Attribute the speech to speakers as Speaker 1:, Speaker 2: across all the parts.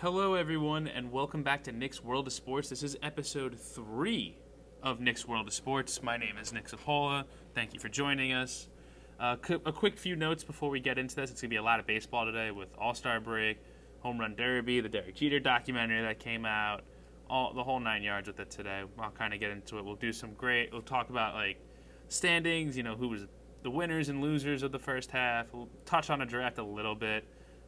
Speaker 1: Hello, everyone, and welcome back to Nick's World of Sports. This is episode three of Nick's World of Sports. My name is Nick Cipolla. Thank you for joining us. Uh, a quick few notes before we get into this. It's going to be a lot of baseball today with All Star break, Home Run Derby, the Derek Jeter documentary that came out, all the whole nine yards with it today. I'll kind of get into it. We'll do some great. We'll talk about like standings. You know who was the winners and losers of the first half. We'll touch on a draft a little bit.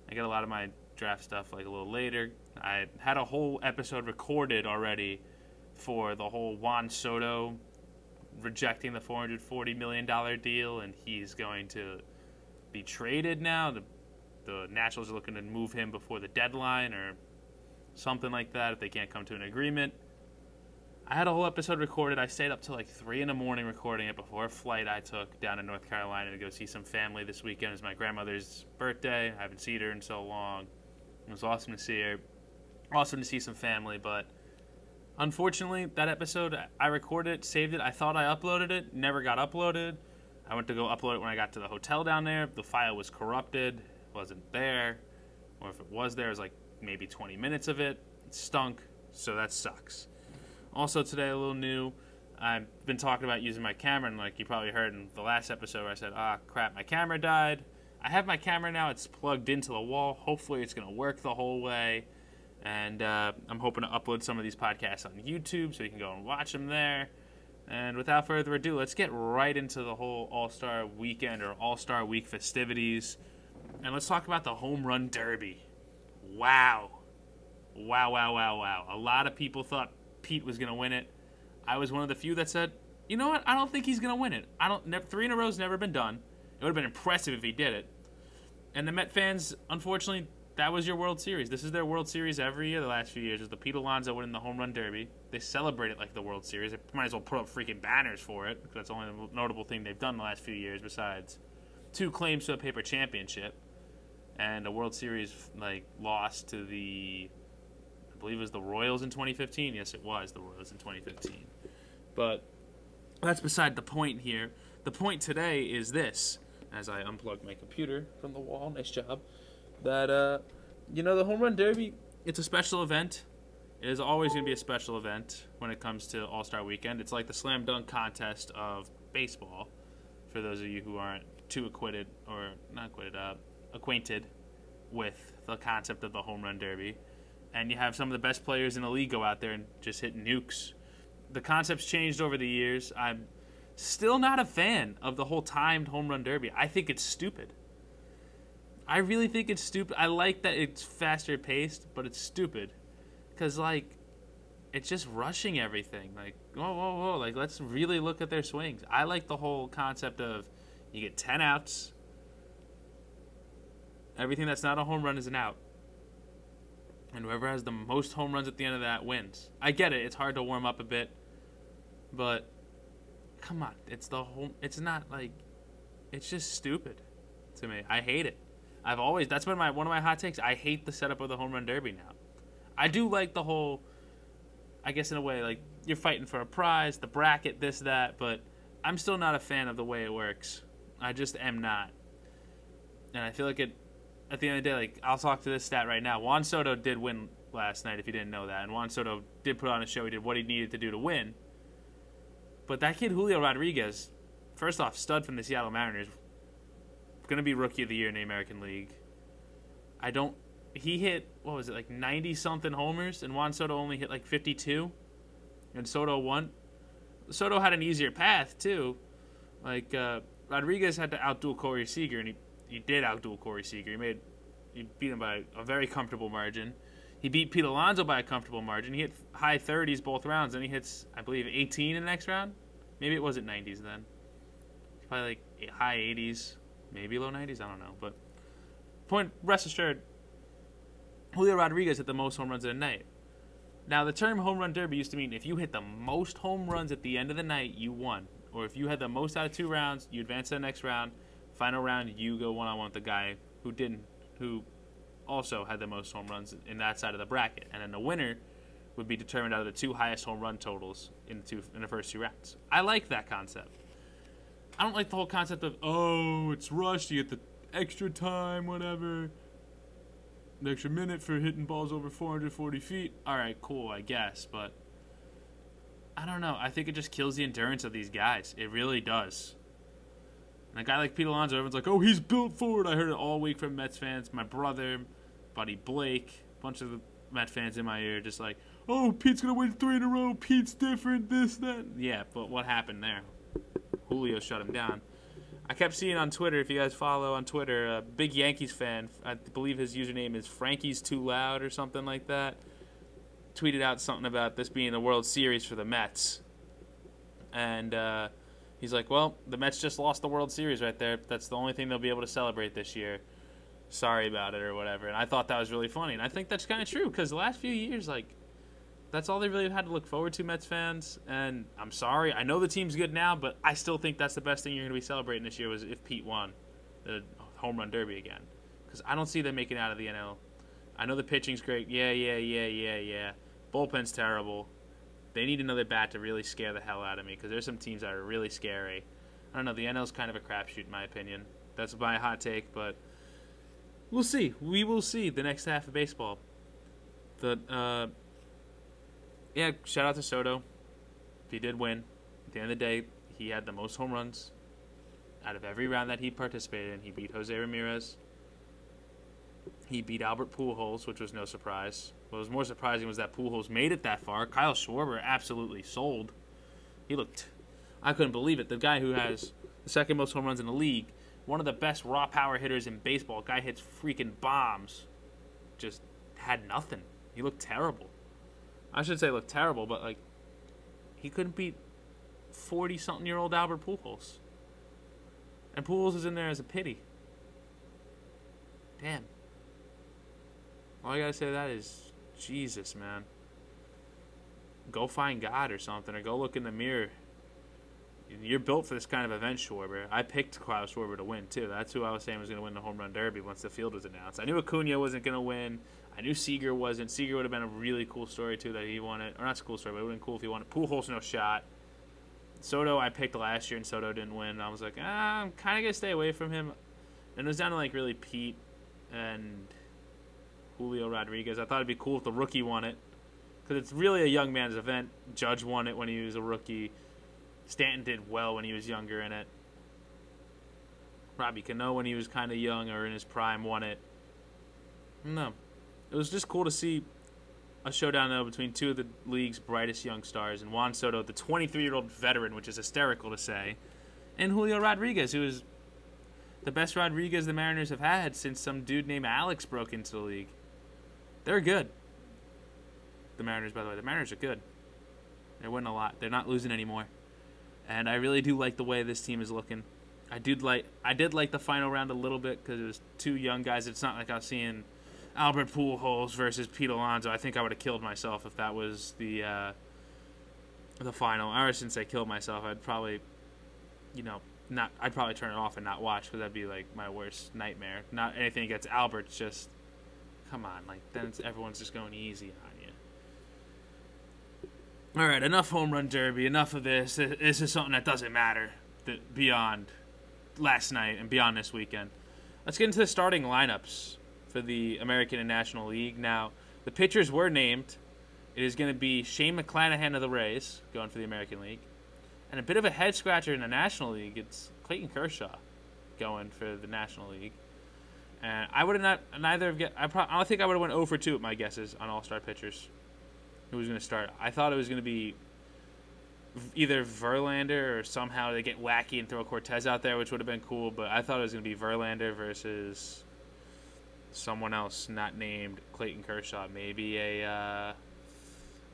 Speaker 1: I get a lot of my draft stuff like a little later. I had a whole episode recorded already for the whole Juan Soto rejecting the 440 million dollar deal, and he's going to be traded now. The the Nationals are looking to move him before the deadline or something like that if they can't come to an agreement. I had a whole episode recorded. I stayed up till like three in the morning recording it before a flight I took down to North Carolina to go see some family this weekend. It's my grandmother's birthday. I haven't seen her in so long. It was awesome to see her. Awesome to see some family, but unfortunately, that episode I recorded it, saved it. I thought I uploaded it, never got uploaded. I went to go upload it when I got to the hotel down there. The file was corrupted, wasn't there, or if it was there, it was like maybe 20 minutes of it. It stunk, so that sucks. Also today, a little new. I've been talking about using my camera, and like you probably heard in the last episode, where I said, "Ah, crap, my camera died." I have my camera now. It's plugged into the wall. Hopefully, it's gonna work the whole way. And uh, I'm hoping to upload some of these podcasts on YouTube, so you can go and watch them there. And without further ado, let's get right into the whole All Star Weekend or All Star Week festivities, and let's talk about the Home Run Derby. Wow, wow, wow, wow, wow! A lot of people thought Pete was gonna win it. I was one of the few that said, you know what? I don't think he's gonna win it. I don't. Ne- three in a row's never been done. It would have been impressive if he did it. And the Met fans, unfortunately, that was your World Series. This is their World Series every year. The last few years is the Pete Alonso winning the Home Run Derby. They celebrate it like the World Series. They might as well put up freaking banners for it because that's the only notable thing they've done the last few years. Besides two claims to a paper championship and a World Series like loss to the I believe it was the Royals in 2015. Yes, it was the Royals in 2015. But that's beside the point here. The point today is this as I unplug my computer from the wall, nice job. That, uh, you know, the Home Run Derby, it's a special event. It is always going to be a special event when it comes to All Star Weekend. It's like the slam dunk contest of baseball, for those of you who aren't too acquitted, or not acquitted, uh, acquainted with the concept of the Home Run Derby. And you have some of the best players in the league go out there and just hit nukes. The concept's changed over the years. I'm Still not a fan of the whole timed home run derby. I think it's stupid. I really think it's stupid. I like that it's faster paced, but it's stupid. Cause like it's just rushing everything. Like, whoa, whoa, whoa. Like let's really look at their swings. I like the whole concept of you get ten outs. Everything that's not a home run is an out. And whoever has the most home runs at the end of that wins. I get it, it's hard to warm up a bit. But come on, it's the whole. It's not like, it's just stupid to me. I hate it. I've always that's been my one of my hot takes. I hate the setup of the home run derby now. I do like the whole. I guess in a way, like you're fighting for a prize, the bracket, this that, but I'm still not a fan of the way it works. I just am not, and I feel like it. At the end of the day, like I'll talk to this stat right now. Juan Soto did win last night, if you didn't know that, and Juan Soto did put on a show. He did what he needed to do to win but that kid Julio Rodriguez, first off, stud from the Seattle Mariners, going to be rookie of the year in the American League. I don't. He hit what was it like ninety something homers, and Juan Soto only hit like fifty two, and Soto won. Soto had an easier path too. Like uh, Rodriguez had to outduel Corey Seager, and he he did outduel Corey Seager. He made he beat him by a very comfortable margin. He beat Pete Alonso by a comfortable margin. He hit high 30s both rounds, and he hits, I believe, 18 in the next round. Maybe it wasn't 90s then. Probably like eh, high 80s, maybe low 90s. I don't know. But point, rest assured, Julio Rodriguez hit the most home runs in a night. Now, the term home run derby used to mean if you hit the most home runs at the end of the night, you won. Or if you had the most out of two rounds, you advance to the next round. Final round, you go one on one with the guy who didn't, who also had the most home runs in that side of the bracket. And then the winner would be determined out of the two highest home run totals in the, two, in the first two rounds. I like that concept. I don't like the whole concept of, oh, it's rushed, you get the extra time, whatever. an extra minute for hitting balls over 440 feet. All right, cool, I guess, but I don't know. I think it just kills the endurance of these guys. It really does. And a guy like Pete Alonso, everyone's like, "Oh, he's built for it." I heard it all week from Mets fans. My brother, buddy Blake, a bunch of Met fans in my ear, just like, "Oh, Pete's gonna win three in a row. Pete's different. This, that." Yeah, but what happened there? Julio shut him down. I kept seeing on Twitter, if you guys follow on Twitter, a big Yankees fan, I believe his username is Frankie's Too Loud or something like that, tweeted out something about this being the World Series for the Mets. And uh, he's like, well, the Mets just lost the World Series right there. That's the only thing they'll be able to celebrate this year. Sorry about it or whatever. And I thought that was really funny. And I think that's kind of true because the last few years, like, that's all they really had to look forward to, Mets fans. And I'm sorry, I know the team's good now, but I still think that's the best thing you're going to be celebrating this year was if Pete won the home run derby again, because I don't see them making out of the NL. I know the pitching's great. Yeah, yeah, yeah, yeah, yeah. Bullpen's terrible. They need another bat to really scare the hell out of me because there's some teams that are really scary. I don't know. The NL's kind of a crapshoot in my opinion. That's my hot take, but we'll see. We will see the next half of baseball. The uh, yeah, shout out to Soto. He did win. At the end of the day, he had the most home runs out of every round that he participated in. He beat Jose Ramirez. He beat Albert Pujols, which was no surprise. What was more surprising was that Pujols made it that far. Kyle Schwarber absolutely sold. He looked. I couldn't believe it. The guy who has the second most home runs in the league, one of the best raw power hitters in baseball. Guy hits freaking bombs. Just had nothing. He looked terrible. I should say looked terrible, but like he couldn't beat forty something year old Albert Pujols. And Pujols is in there as a pity. Damn. All I gotta say to that is Jesus, man. Go find God or something, or go look in the mirror. You're built for this kind of event, Schwarber. I picked Kyle Schwarber to win too. That's who I was saying was going to win the home run derby once the field was announced. I knew Acuna wasn't going to win. I knew Seager wasn't. Seager would have been a really cool story too that he won it, or not a cool story, but it would have been cool if he won it. Pujols no shot. Soto I picked last year and Soto didn't win. I was like, ah, I'm kind of gonna stay away from him. And it was down to like really Pete and Julio Rodriguez. I thought it'd be cool if the rookie won it because it's really a young man's event. Judge won it when he was a rookie. Stanton did well when he was younger in it. Robbie Cano when he was kind of young or in his prime won it. No, it was just cool to see a showdown though between two of the league's brightest young stars, and Juan Soto, the 23-year-old veteran, which is hysterical to say, and Julio Rodriguez, who is the best Rodriguez the Mariners have had since some dude named Alex broke into the league. They're good. The Mariners, by the way, the Mariners are good. They're winning a lot. They're not losing anymore, and I really do like the way this team is looking. I did like I did like the final round a little bit because it was two young guys. It's not like I was seeing Albert Pujols versus Pete Alonso. I think I would have killed myself if that was the uh, the final. I shouldn't say killed myself. I'd probably, you know, not. I'd probably turn it off and not watch because that'd be like my worst nightmare. Not anything against Albert. Just come on, like then everyone's just going easy. All right, enough home run derby. Enough of this. This is something that doesn't matter. Beyond last night and beyond this weekend. Let's get into the starting lineups for the American and National League. Now, the pitchers were named. It is going to be Shane McClanahan of the Rays going for the American League, and a bit of a head scratcher in the National League. It's Clayton Kershaw going for the National League. And I would have not neither of. I, pro, I don't think I would have went 0 for 2 with my guesses on All Star pitchers. Who was going to start? I thought it was going to be either Verlander or somehow they get wacky and throw Cortes out there, which would have been cool. But I thought it was going to be Verlander versus someone else not named Clayton Kershaw, maybe a uh,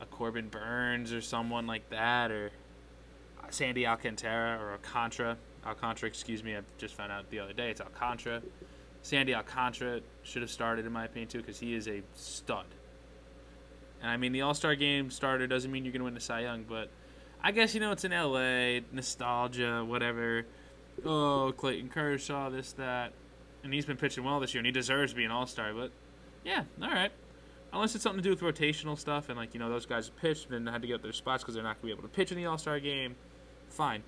Speaker 1: a Corbin Burnes or someone like that, or Sandy Alcantara or Alcantara. Alcantara, excuse me, I just found out the other day it's Alcantara. Sandy Alcantara should have started in my opinion too because he is a stud. And I mean the All Star game starter doesn't mean you're gonna win the Cy Young, but I guess you know it's in L.A. nostalgia, whatever. Oh, Clayton Kershaw, this that and he's been pitching well this year, and he deserves to be an All Star. But yeah, all right. Unless it's something to do with rotational stuff, and like you know those guys pitched and had to get their spots because they're not gonna be able to pitch in the All Star game. Fine,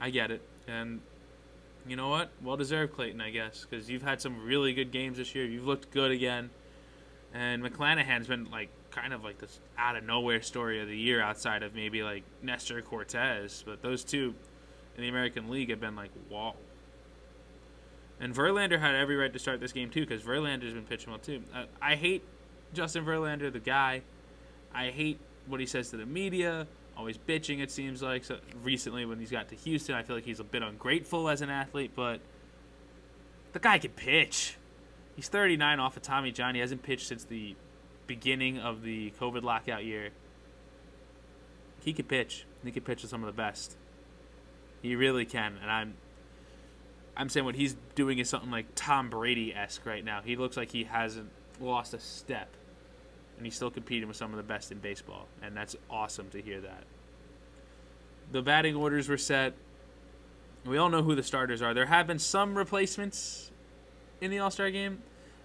Speaker 1: I get it, and you know what? Well deserved, Clayton, I guess, because you've had some really good games this year. You've looked good again. And McClanahan's been like kind of like this out of nowhere story of the year outside of maybe like Nestor Cortes, but those two in the American League have been like whoa. And Verlander had every right to start this game too because Verlander's been pitching well too. Uh, I hate Justin Verlander, the guy. I hate what he says to the media. Always bitching, it seems like. So recently, when he's got to Houston, I feel like he's a bit ungrateful as an athlete. But the guy can pitch. He's 39 off of Tommy John. He hasn't pitched since the beginning of the COVID lockout year. He could pitch. He can pitch with some of the best. He really can, and I'm I'm saying what he's doing is something like Tom Brady esque right now. He looks like he hasn't lost a step, and he's still competing with some of the best in baseball, and that's awesome to hear that. The batting orders were set. We all know who the starters are. There have been some replacements in the All Star game.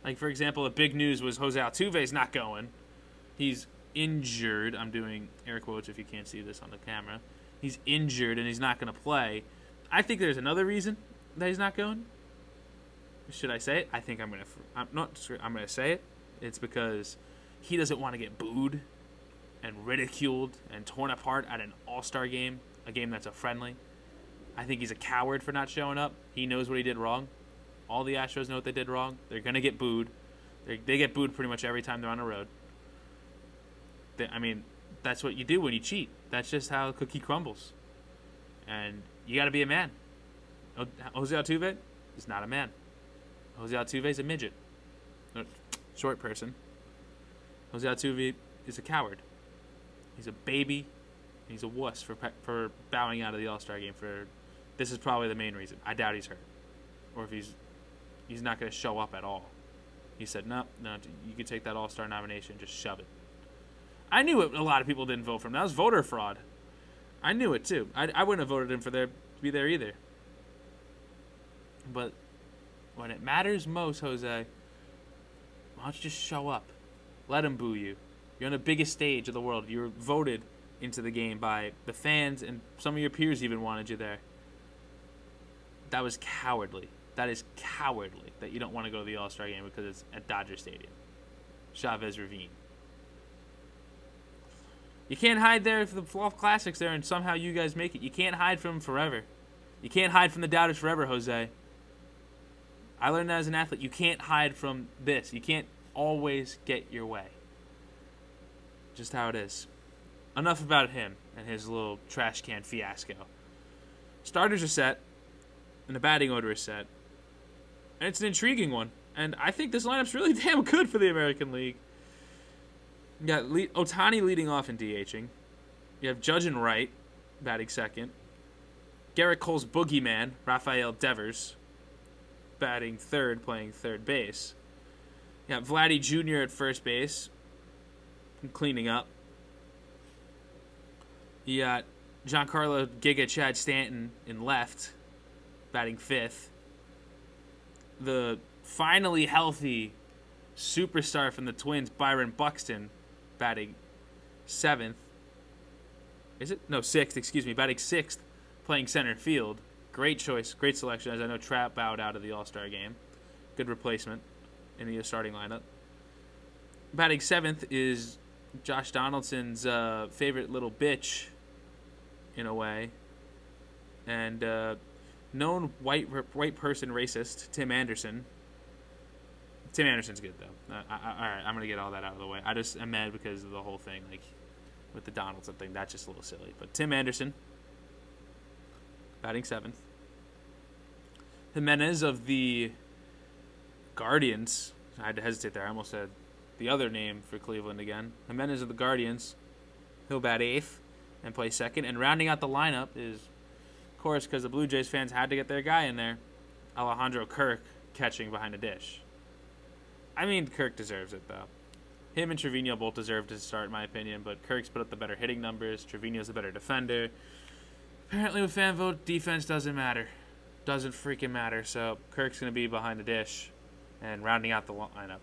Speaker 1: Like for example, the big news was Jose Altuve's not going. He's injured. I'm doing air quotes if you can't see this on the camera. He's injured and he's not going to play. I think there's another reason that he's not going? Should I say it? I think I'm gonna. I'm not. I'm gonna say it. It's because he doesn't want to get booed and ridiculed and torn apart at an All Star game, a game that's a friendly. I think he's a coward for not showing up. He knows what he did wrong. All the Astros know what they did wrong. They're gonna get booed. They, they get booed pretty much every time they're on the road. They, I mean, that's what you do when you cheat. That's just how the cookie crumbles. And you got to be a man. Jose Altuve is not a man. Jose Altuve is a midget, a short person. Jose Altuve is a coward. He's a baby. He's a wuss for for bowing out of the All Star game. For this is probably the main reason. I doubt he's hurt, or if he's he's not going to show up at all. He said, "No, no, you can take that All Star nomination, just shove it." I knew it. A lot of people didn't vote for him. That was voter fraud. I knew it too. I, I wouldn't have voted him for there to be there either. But when it matters most, Jose, why don't you just show up? Let them boo you. You're on the biggest stage of the world. You were voted into the game by the fans, and some of your peers even wanted you there. That was cowardly. That is cowardly that you don't want to go to the All Star game because it's at Dodger Stadium. Chavez Ravine. You can't hide there for the Fall Classics there, and somehow you guys make it. You can't hide from them forever. You can't hide from the doubters forever, Jose. I learned that as an athlete. You can't hide from this. You can't always get your way. Just how it is. Enough about him and his little trash can fiasco. Starters are set, and the batting order is set. And it's an intriguing one. And I think this lineup's really damn good for the American League. You got Le- Ohtani leading off in DHing. You have Judge and Wright batting second. Gerrit Cole's boogeyman, Rafael Devers, batting third, playing third base. You got Vladdy Jr. at first base, cleaning up. You got Giancarlo Giga Chad Stanton in left, batting fifth. The finally healthy superstar from the Twins, Byron Buxton, batting seventh. Is it? No, sixth, excuse me, batting sixth, playing center field. Great choice, great selection. As I know, Trout bowed out of the All Star game. Good replacement in the starting lineup. Batting seventh is Josh Donaldson's uh, favorite little bitch, in a way, and uh, known white white person racist Tim Anderson. Tim Anderson's good though. Uh, I, I, all right, I'm gonna get all that out of the way. I just am mad because of the whole thing, like with the Donaldson thing. That's just a little silly. But Tim Anderson, batting seventh. Giménez of the Guardians. I had to hesitate there. I almost said the other name for Cleveland again. Giménez of the Guardians. He'll bat eighth and play second. And rounding out the lineup is, course, because the Blue Jays fans had to get their guy in there, Alejandro Kirk catching behind a dish. I mean, Kirk deserves it, though. Him and Trevino both deserve to start, in my opinion, but Kirk's put up the better hitting numbers. Trevino's the better defender. Apparently, with fan vote, defense doesn't matter. Doesn't freaking matter. So Kirk's going to be behind the dish and rounding out the lineup.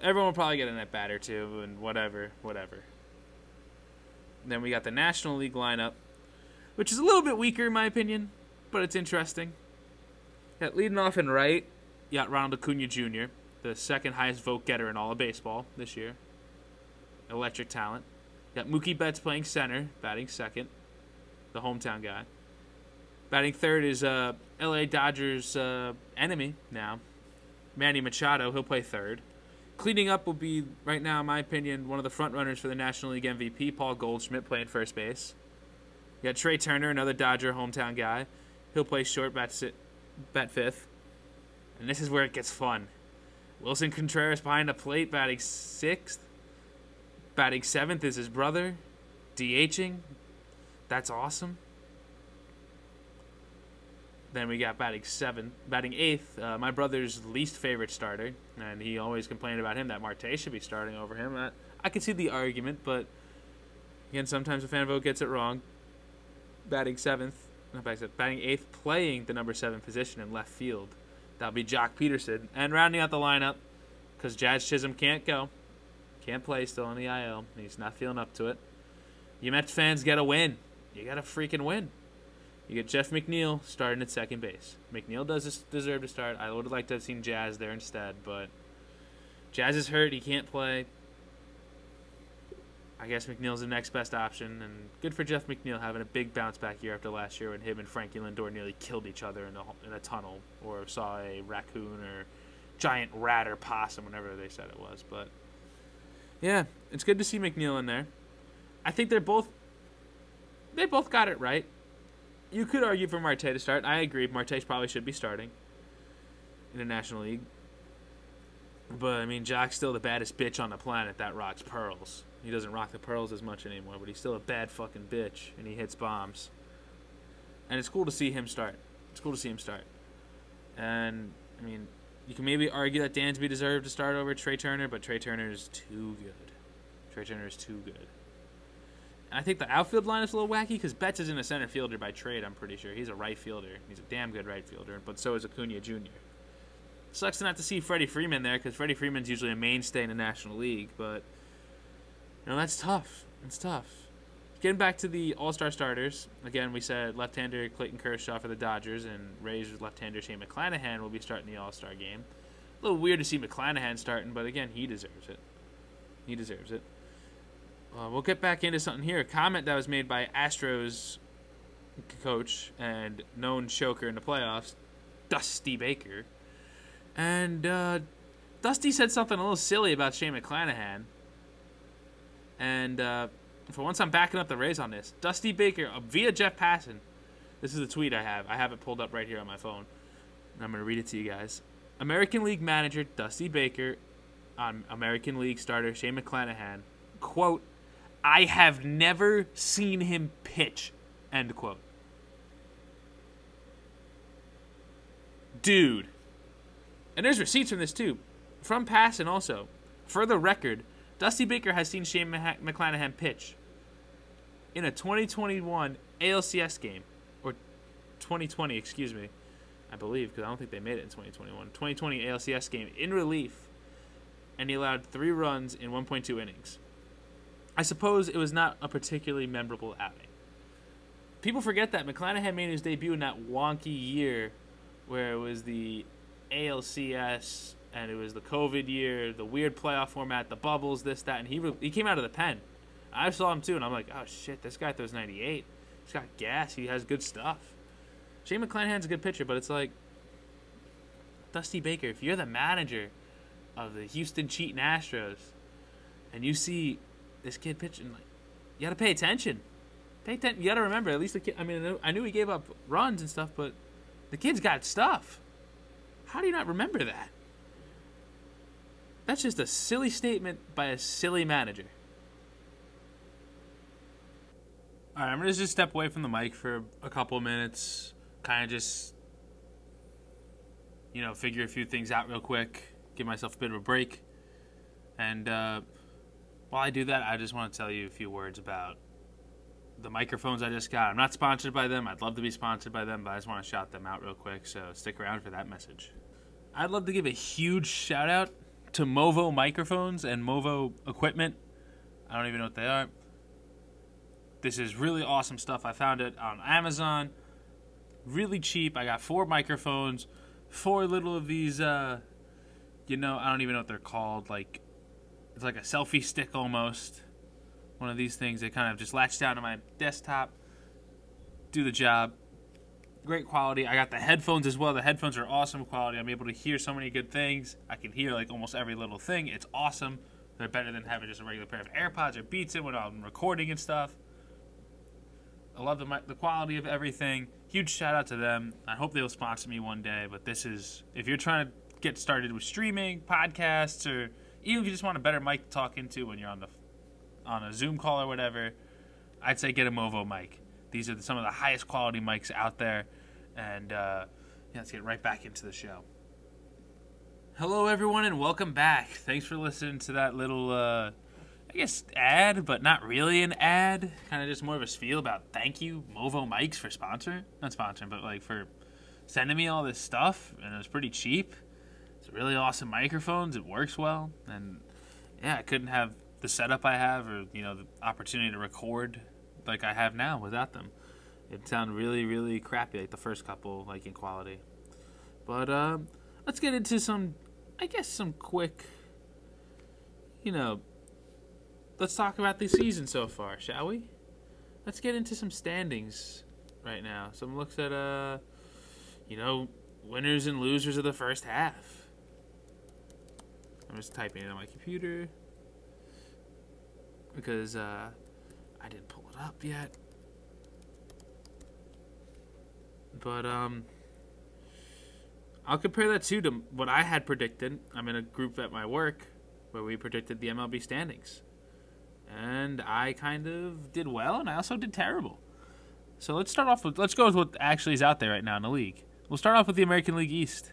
Speaker 1: Everyone will probably get a net batter too, and whatever, whatever. Then we got the National League lineup, which is a little bit weaker in my opinion, but it's interesting. Got leading off in right, you got Ronald Acuna Jr., the second highest vote getter in all of baseball this year. Electric talent. Got Mookie Betts playing center, batting second, the hometown guy. Batting third is uh, L.A. Dodgers' uh, enemy now, Manny Machado. He'll play third. Cleaning up will be, right now, in my opinion, one of the front runners for the National League MVP, Paul Goldschmidt, playing first base. You got Trea Turner, another Dodger hometown guy. He'll play short, bat, sit, bat fifth. And this is where it gets fun. Willson Contreras behind the plate, batting sixth. Batting seventh is his brother, DHing. That's awesome. Then we got batting seventh, batting eighth, uh, my brother's least favorite starter, and he always complained about him that Marte should be starting over him. I, I see the argument, but again, sometimes a fan vote gets it wrong. Batting seventh, not batting seventh, batting eighth, playing the number seven position in left field. That'll be Joc Pederson. and rounding out the lineup, because Jazz Chisholm can't go, can't play, still on the IL. He's not feeling up to it. You Mets fans get a win. You got to freaking win. You get Jeff McNeil starting at second base. McNeil does deserve to start. I would have liked to have seen Jazz there instead, but Jazz is hurt. He can't play. I guess McNeil's the next best option, and good for Jeff McNeil having a big bounce back year after last year when him and Frankie Lindor nearly killed each other in a, in a tunnel or saw a raccoon or giant rat or possum, whatever they said it was. But yeah, it's good to see McNeil in there. I think they're both they both got it right you could argue for Marte to start. I agree. Marte probably should be starting in the National League. But I mean, Joc's still the baddest bitch on the planet that rocks pearls. He doesn't rock the pearls as much anymore, but he's still a bad fucking bitch, and he hits bombs. And it's cool to see him start. It's cool to see him start. And I mean, you can maybe argue that Dansby deserved to start over Trea Turner, but Trea Turner is too good. Trea Turner is too good. And I think the outfield line is a little wacky because Betts isn't a center fielder by trade, I'm pretty sure. He's a right fielder. He's a damn good right fielder, but so is Acuna Jr. Sucks not to see Freddie Freeman there because Freddie Freeman's usually a mainstay in the National League, but, you know, that's tough. It's tough. Getting back to the All Star starters, again, we said left hander Clayton Kershaw for the Dodgers, and Rays left hander Shane McClanahan will be starting the All Star game. A little weird to see McClanahan starting, but again, he deserves it. He deserves it. Uh, we'll get back into something here. A comment that was made by Astros coach and known choker in the playoffs, Dusty Baker. And uh, Dusty said something a little silly about Shane McClanahan. And uh, for once, I'm backing up the Rays on this. Dusty Baker, uh, via Jeff Passan. This is the tweet I have. I have it pulled up right here on my phone. And I'm going to read it to you guys. American League manager Dusty Baker on American League starter Shane McClanahan, quote, I have never seen him pitch. End quote. Dude. And there's receipts from this too. From Passan also. For the record, Dusty Baker has seen Shane McClanahan pitch in a 2021 ALCS game. Or 2020, excuse me. I believe, because I don't think they made it in 2021. 2020 ALCS game in relief. And he allowed three runs in 1.2 innings. I suppose it was not a particularly memorable outing. People forget that McClanahan made his debut in that wonky year where it was the ALCS and it was the COVID year, the weird playoff format, the bubbles, this, that, and he re- he came out of the pen. I saw him too, and I'm like, oh shit, this guy throws 98. He's got gas. He has good stuff. Shane McClanahan's a good pitcher, but it's like Dusty Baker. If you're the manager of the Houston Cheating Astros, and you see this kid pitching like you got to pay attention. Pay attention. You got to remember at least the kid. I mean, I knew he gave up runs and stuff, but the kid's got stuff. How do you not remember that? That's just a silly statement by a silly manager. All right, I'm gonna just step away from the mic for a couple of minutes, kind of just, you know, figure a few things out real quick, give myself a bit of a break, and uh, while I do that, I just want to tell you a few words about the microphones I just got. I'm not sponsored by them. I'd love to be sponsored by them, but I just want to shout them out real quick. So stick around for that message. I'd love to give a huge shout out to Movo microphones and Movo equipment. I don't even know what they are. This is really awesome stuff. I found it on Amazon. Really cheap. I got four microphones, four little of these uh, you know, I don't even know what they're called. Like, it's like a selfie stick almost. One of these things that kind of just latch down to my desktop, do the job. Great quality. I got the headphones as well. The headphones are awesome quality. I'm able to hear so many good things. I can hear like almost every little thing. It's awesome. They're better than having just a regular pair of AirPods or Beats in when I'm recording and stuff. I love the the quality of everything. Huge shout out to them. I hope they'll sponsor me one day. But this is if you're trying to get started with streaming, podcasts, or even if you just want a better mic to talk into when you're on the on a Zoom call or whatever, I'd say get a Movo mic. These are some of the highest quality mics out there, and uh, yeah, let's get right back into the show. Hello, everyone, and welcome back. Thanks for listening to that little, uh, I guess, ad, but not really an ad. Kind of just more of a spiel about thank you, Movo Mics, for sponsor. Not sponsoring, but like for sending me all this stuff, and it was pretty cheap. It's really awesome microphones. It works well, and yeah, I couldn't have the setup I have, or you know, the opportunity to record like I have now without them. It sounded really, really crappy, like the first couple, like in quality. But um, let's get into some, I guess, some quick, you know, let's talk about the season so far, shall we? Let's get into some standings right now. Some looks at, uh, you know, winners and losers of the first half. I'm just typing it on my computer because uh, I didn't pull up yet. But um, I'll compare that too to what I had predicted. I'm in a group at my work where we predicted the MLB standings, and I kind of did well, and I also did terrible. So let's start off with let's go with what actually is out there right now in the league. We'll start off with the American League East,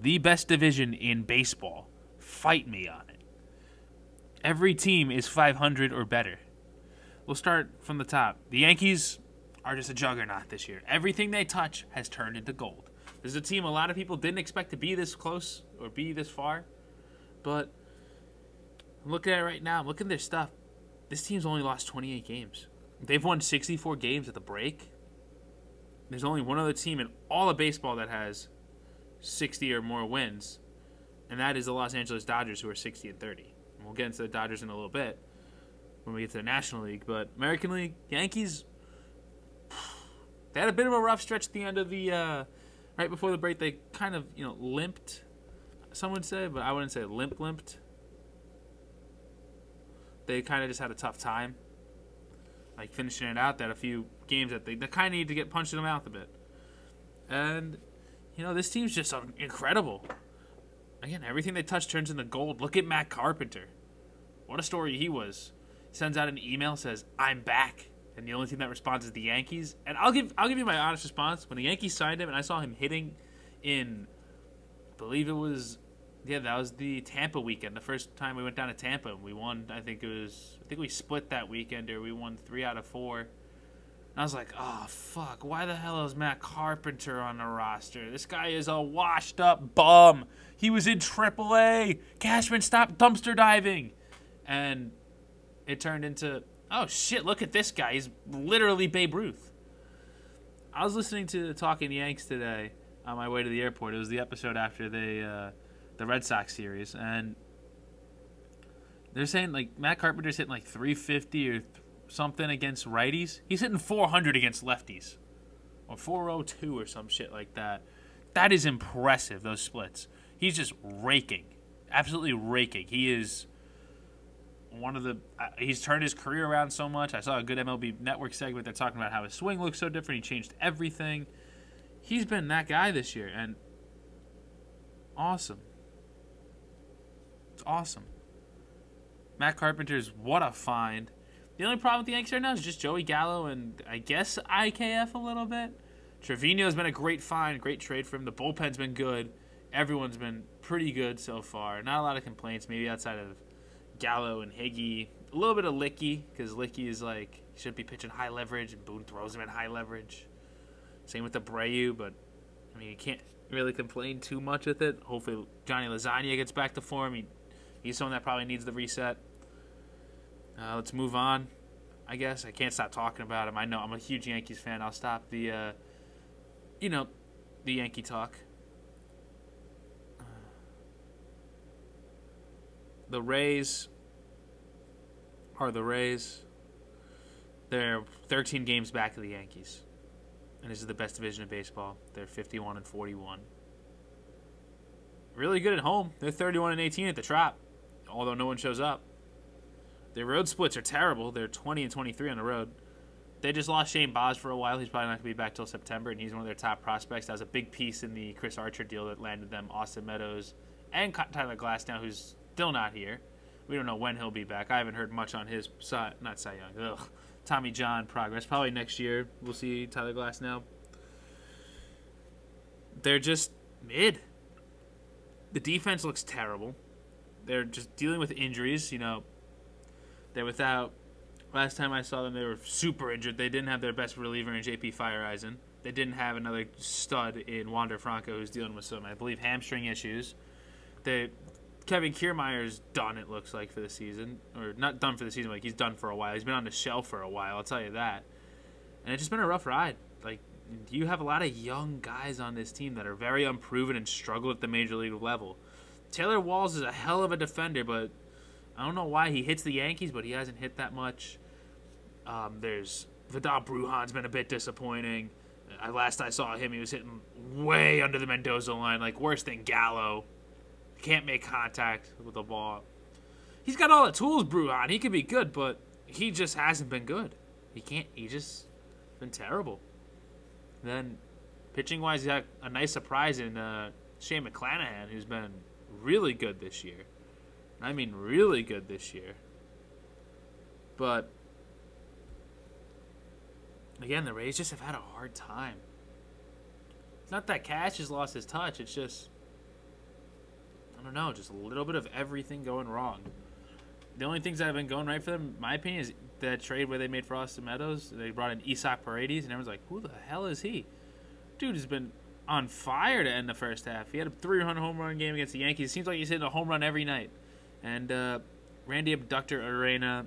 Speaker 1: the best division in baseball. Fight me on it. Every team is 500 or better. We'll start from the top. The Yankees are just a juggernaut this year. Everything they touch has turned into gold. This is a team a lot of people didn't expect to be this close or be this far. But I'm looking at it right now. I'm looking at their stuff. This team's only lost 28 games. They've won 64 games at the break. There's only one other team in all of baseball that has 60 or more wins, and that is the Los Angeles Dodgers, who are 60 and 30. And we'll get into the Dodgers in a little bit when we get to the National League. But American League, Yankees, they had a bit of a rough stretch at the end of the uh, right before the break. They kind of you know limped, some would say, but I wouldn't say limp limped. They kind of just had a tough time, like finishing it out. That a few games that they, they kind of need to get punched in the mouth a bit, and you know this team's just incredible. Again, everything they touch turns into gold. Look at Matt Carpenter. What a story he was sends out an email says I'm back, and the only team that responds is the Yankees. And I'll give I'll give you my honest response. When the Yankees signed him, and I saw him hitting in, I believe it was, yeah, that was the Tampa weekend. The first time we went down to Tampa, we won. I think it was. I think we split that weekend, or we won three out of four. And I was like, oh fuck, why the hell is Matt Carpenter on the roster? This guy is a washed up bum. He was in AAA. Cashman, stop dumpster diving. And it turned into oh shit, look at this guy. He's literally Babe Ruth. I was listening to Talking Yanks today on my way to the airport. It was the episode after the uh, the Red Sox series, and they're saying like Matt Carpenter's hitting like 350 or th- something against righties. He's hitting 400 against lefties, or 402 or some shit like that. That is impressive. Those splits. He's just raking, absolutely raking. He is one of the uh, he's turned his career around so much. I saw a good MLB Network segment. They're talking about how his swing looks so different. He changed everything. He's been that guy this year, and awesome. It's awesome. Matt Carpenter's what a find. The only problem with the Yankees right now is just Joey Gallo and I guess IKF a little bit. Trevino's been a great find, great trade for him. The bullpen's been good. Everyone's been pretty good so far. Not a lot of complaints, maybe outside of Gallo and Higgy. A little bit of Licky because Licky is like should be pitching high leverage, and Boone throws him in high leverage. Same with the Abreu, but I mean you can't really complain too much with it. Hopefully Johnny Lasagna gets back to form. He, he's someone that probably needs the reset. Uh, let's move on. I guess I can't stop talking about him. I know I'm a huge Yankees fan. I'll stop the, uh, you know, the Yankee talk. The Rays are the Rays. They're 13 games back of the Yankees. And this is the best division of baseball. They're 51 and 41. Really good at home. They're 31 and 18 at the Trop, although no one shows up. Their road splits are terrible. They're 20 and 23 on the road. They just lost Shane Baz for a while. He's probably not going to be back till September, and he's one of their top prospects. That was a big piece in the Chris Archer deal that landed them Austin Meadows and Tyler Glasnow, who's still not here. We don't know when he'll be back. I haven't heard much on his not Cy Young. Ugh. Tommy John progress. Probably next year we'll see Tyler Glasnow. They're just mid. The defense looks terrible. They're just dealing with injuries. You know, they're without. Last time I saw them, they were super injured. They didn't have their best reliever in JP Feyereisen. They didn't have another stud in Wander Franco, who's dealing with some, I believe, hamstring issues. They Kevin Kiermaier's done. It looks like for the season, or not done for the season. Like he's done for a while. He's been on the shelf for a while. I'll tell you that. And it's just been a rough ride. Like you have a lot of young guys on this team that are very unproven and struggle at the major league level. Taylor Walls is a hell of a defender, but I don't know why he hits the Yankees, but he hasn't hit that much. Um, there's Vidal Brujan's been a bit disappointing. Uh, last I saw him, he was hitting way under the Mendoza line, like worse than Gallo. Can't make contact with the ball. He's got all the tools, Brujan. He could be good, but he just hasn't been good. He can't. He just been terrible. Then, pitching wise, he had a nice surprise in uh, Shane McClanahan, who's been really good this year. I mean, really good this year. But again, the Rays just have had a hard time. It's not that Cash has lost his touch. It's just don't know, just a little bit of everything going wrong. The only things that have been going right for them, my opinion, is that trade where they made for Austin Meadows. They brought in Isaac Paredes, and everyone's like, "Who the hell is he?" Dude has been on fire to end the first half. He had a 300 home run game against the Yankees. It seems like he's hitting a home run every night. And uh, Randy Abductor Arena,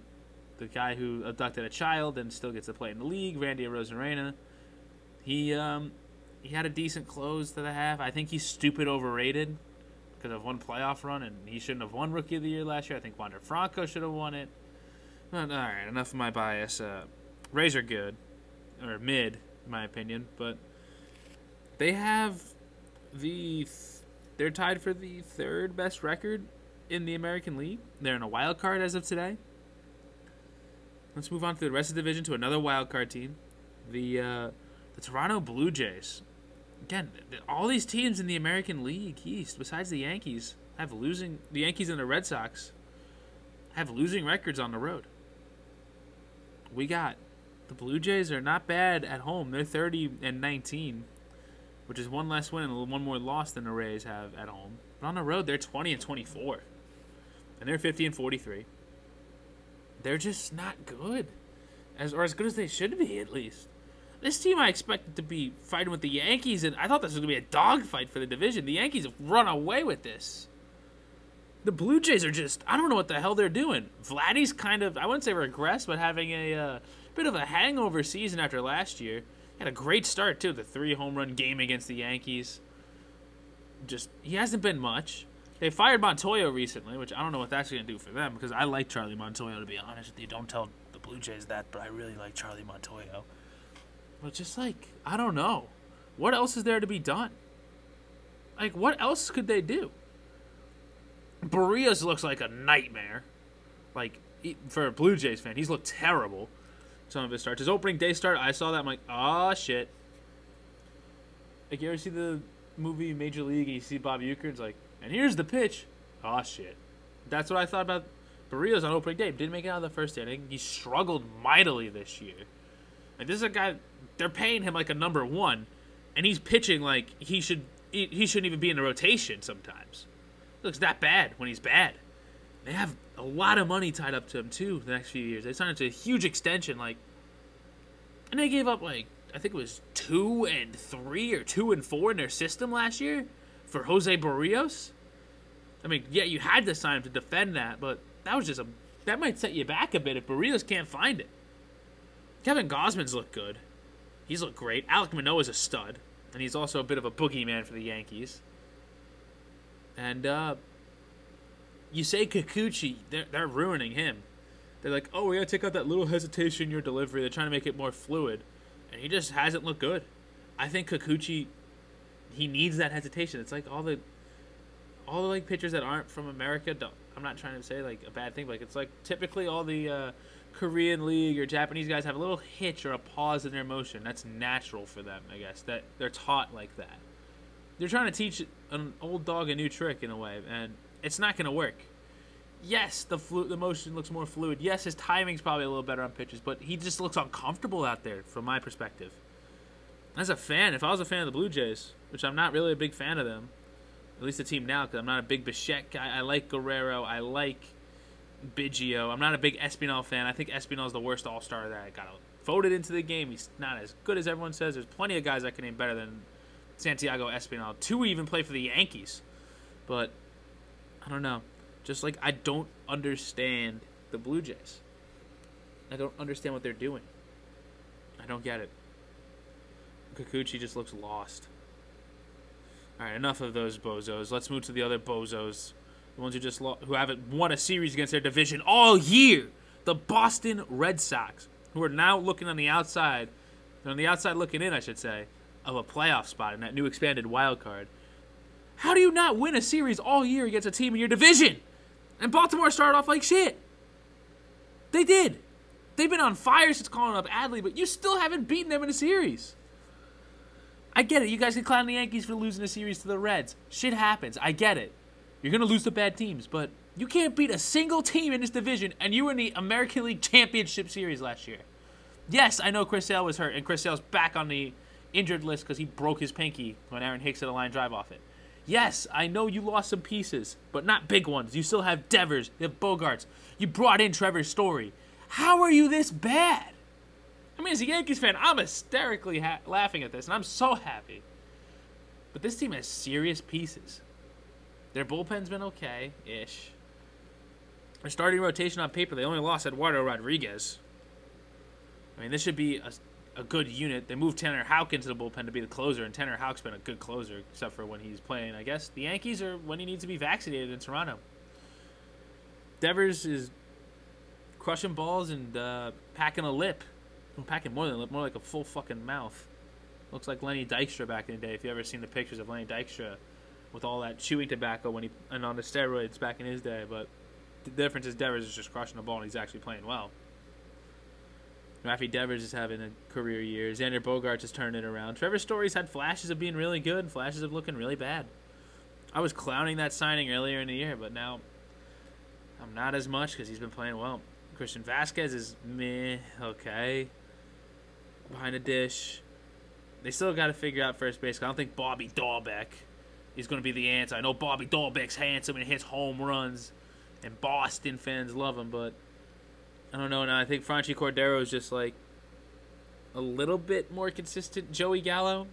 Speaker 1: the guy who abducted a child and still gets to play in the league, Randy Arozarena, he um, he had a decent close to the half. I think he's stupid overrated because of one playoff run, and he shouldn't have won Rookie of the Year last year. I think Wander Franco should have won it. All right, enough of my bias. Uh, Rays are good, or mid, in my opinion, but they have the th- they're tied for the third best record in the American League. They're in a wild card as of today. Let's move on to the rest of the division to another wild card team, the uh, the Toronto Blue Jays. Again, all these teams in the American League East, besides the Yankees, have losing. The Yankees and the Red Sox have losing records on the road. We got the Blue Jays are not bad at home. They're 30 and 19, which is one less win and one more loss than the Rays have at home. But on the road, they're 20 and 24 and they're 50 and 43. They're just not good, as or as good as they should be at least. This team I expected to be fighting with the Yankees, and I thought this was gonna be a dogfight for the division. The Yankees have run away with this. The Blue Jays are just I don't know what the hell they're doing. Vladdy's kind of I wouldn't say regressed, but having a uh, bit of a hangover season after last year. Had a great start too, the three home run game against the Yankees. Just he hasn't been much. They fired Montoyo recently, which I don't know what that's going to do for them because I like Charlie Montoyo, to be honest with you. Don't tell the Blue Jays that, but I really like Charlie Montoyo. But just like, I don't know. What else is there to be done? Like, what else could they do? Berrios looks like a nightmare. Like, for a Blue Jays fan, he's looked terrible. Some of his starts. His opening day start, I saw that. I'm like, oh shit. Like, you ever see the movie Major League and you see Bob Uecker? It's like, and here's the pitch. Oh shit. That's what I thought about Berrios on opening day. Didn't make it out of the first inning. He struggled mightily this year. Like this is a guy they're paying him like a number one, and he's pitching like he should. He, he shouldn't even be in the rotation sometimes. It looks that bad when he's bad. They have a lot of money tied up to him too the next few years. They signed him to a huge extension, like, and they gave up like I think it was two and three or two and four in their system last year for Jose Berrios. I mean, yeah, you had to sign him to defend that, but that was just a that might set you back a bit if Berrios can't find it. Kevin Gausman's looked good. He's looked great. Alek Manoah's a stud, and he's also a bit of a boogeyman for the Yankees. And uh, you say Kikuchi, they're, they're ruining him. They're like, oh, we gotta take out that little hesitation in your delivery. They're trying to make it more fluid, and he just hasn't looked good. I think Kikuchi, he needs that hesitation. It's like all the, all the like pitchers that aren't from America. Don't, I'm not trying to say like a bad thing. Like it's like typically all the uh, Korean league or Japanese guys have a little hitch or a pause in their motion. That's natural for them, I guess. That they're taught like that. They're trying to teach an old dog a new trick in a way, and it's not going to work. Yes, the flu- the motion looks more fluid. Yes, his timing's probably a little better on pitches, but he just looks uncomfortable out there from my perspective. As a fan, if I was a fan of the Blue Jays, which I'm not really a big fan of them, at least the team now, because I'm not a big Bichette guy. I like Guerrero. I like Biggio. I'm not a big Espinal fan. I think Espinal is the worst All Star that got voted into the game. He's not as good as everyone says. There's plenty of guys I can name better than Santiago Espinal. Two even play for the Yankees, but I don't know. Just like I don't understand the Blue Jays. I don't understand what they're doing. I don't get it. Kikuchi just looks lost. All right, enough of those bozos. Let's move to the other bozos, the ones who just who haven't won a series against their division all year. The Boston Red Sox, who are now looking on the outside, on the outside looking in, I should say, of a playoff spot in that new expanded wild card. How do you not win a series all year against a team in your division? And Baltimore started off like shit. They did. They've been on fire since calling up Adley, but you still haven't beaten them in a series. I get it. You guys can clown the Yankees for losing a series to the Reds. Shit happens. I get it. You're going to lose to bad teams, but you can't beat a single team in this division, and you were in the American League Championship Series last year. Yes, I know Chris Sale was hurt, and Chris Sale's back on the injured list because he broke his pinky when Aaron Hicks hit a line drive off it. Yes, I know you lost some pieces, but not big ones. You still have Devers, you have Bogaerts. You brought in Trevor Story. How are you this bad? I mean, as a Yankees fan, I'm hysterically ha- laughing at this, and I'm so happy. But this team has serious pieces. Their bullpen's been okay ish. Their starting rotation on paper, they only lost Eduardo Rodriguez. I mean, this should be a, a good unit. They moved Tanner Houck into the bullpen to be the closer, and Tanner Houck's been a good closer, except for when he's playing, I guess, the Yankees or when he needs to be vaccinated in Toronto. Devers is crushing balls and uh, packing a lip. Well, packing more than a lip, more like a full fucking mouth. Looks like Lenny Dykstra back in the day. If you ever seen the pictures of Lenny Dykstra with all that chewing tobacco when he and on the steroids back in his day, but the difference is Devers is just crushing the ball and he's actually playing well. Rafi Devers is having a career year. Xander Bogaerts is turning it around. Trevor Story's had flashes of being really good and flashes of looking really bad. I was clowning that signing earlier in the year, but now I'm not as much because he's been playing well. Christian Vasquez is meh, okay. Behind a dish. They still got to figure out first base. I don't think Bobby Dalbec is going to be the answer. I know Bobby Dalbec's handsome and hits home runs, and Boston fans love him, but I don't know. Now I think Franchy Cordero is just like a little bit more consistent Joey Gallo,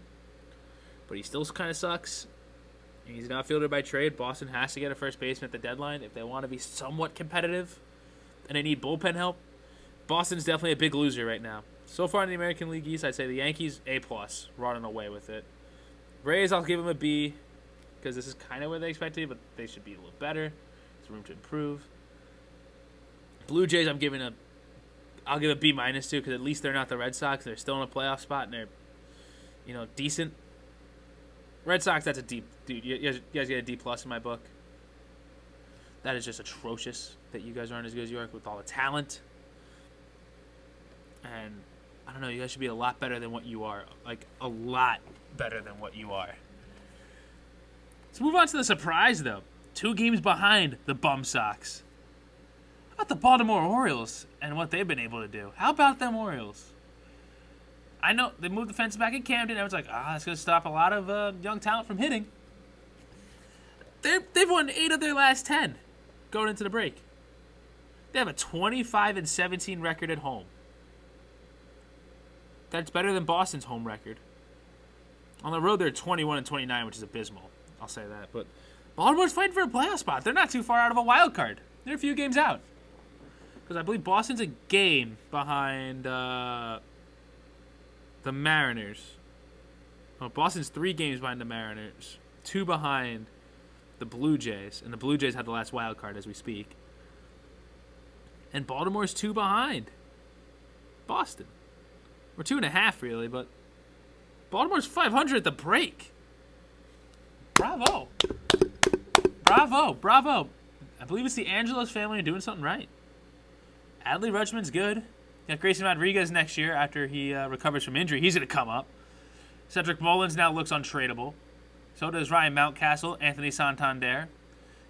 Speaker 1: but he still kind of sucks. He's an outfielder by trade. Boston has to get a first baseman at the deadline if they want to be somewhat competitive, and they need bullpen help. Boston's definitely a big loser right now. So far in the American League East, I'd say the Yankees A plus, running away with it. Rays, I'll give them a B because this is kind of where they expected, but they should be a little better. There's room to improve. Blue Jays, I'm giving a, I'll give a B minus to because at least they're not the Red Sox. They're still in a playoff spot and they're, you know, decent. Red Sox, that's a D. Dude, you guys, you guys get a D plus in my book. That is just atrocious that you guys aren't as good as you are with all the talent. And I don't know, you guys should be a lot better than what you are. Like a lot better than what you are. Let's move on to the surprise though. Two games behind the Bum Sox. How about the Baltimore Orioles and what they've been able to do? How about them Orioles? I know they moved the fence back in Camden. Everyone's like, ah, that's going to stop a lot of uh, young talent from hitting. They're, they've won eight of their last ten going into the break. They have a 25 and 17 record at home. That's better than Boston's home record. On the road, they're 21 and 29, which is abysmal. I'll say that. But Baltimore's fighting for a playoff spot. They're not too far out of a wild card. They're a few games out. Because I believe Boston's a game behind uh, the Mariners. Oh, Boston's three games behind the Mariners, two behind the Blue Jays, and the Blue Jays have the last wild card as we speak. And Baltimore's two behind Boston. Or two and a half, really, but Baltimore's 500 at the break. Bravo. Bravo. Bravo. I believe it's the Angelos family doing something right. Adley Rutschman's good. got Grayson Rodriguez next year after he uh, recovers from injury. He's going to come up. Cedric Mullins now looks untradeable. So does Ryan Mountcastle, Anthony Santander.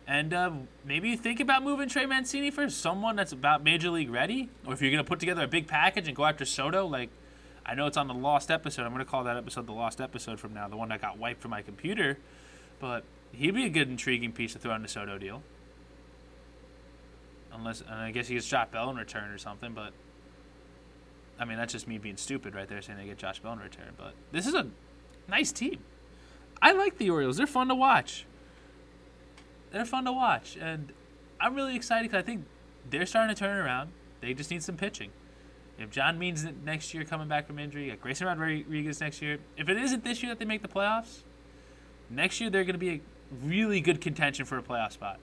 Speaker 1: And uh, maybe you think about moving Trey Mancini for someone that's about major league ready. Or if you're going to put together a big package and go after Soto, like I know it's on the lost episode. I'm going to call that episode the lost episode from now, the one that got wiped from my computer. But he'd be a good, intriguing piece to throw in the Soto deal. Unless, and I guess he gets Josh Bell in return or something. But I mean, that's just me being stupid right there, saying they get Josh Bell in return. But this is a nice team. I like the Orioles. They're fun to watch. They're fun to watch, and I'm really excited because I think they're starting to turn around. They just need some pitching. If John Means next year coming back from injury, you got Grayson Rodriguez next year. If it isn't this year that they make the playoffs, next year they're going to be a really good contention for a playoff spot.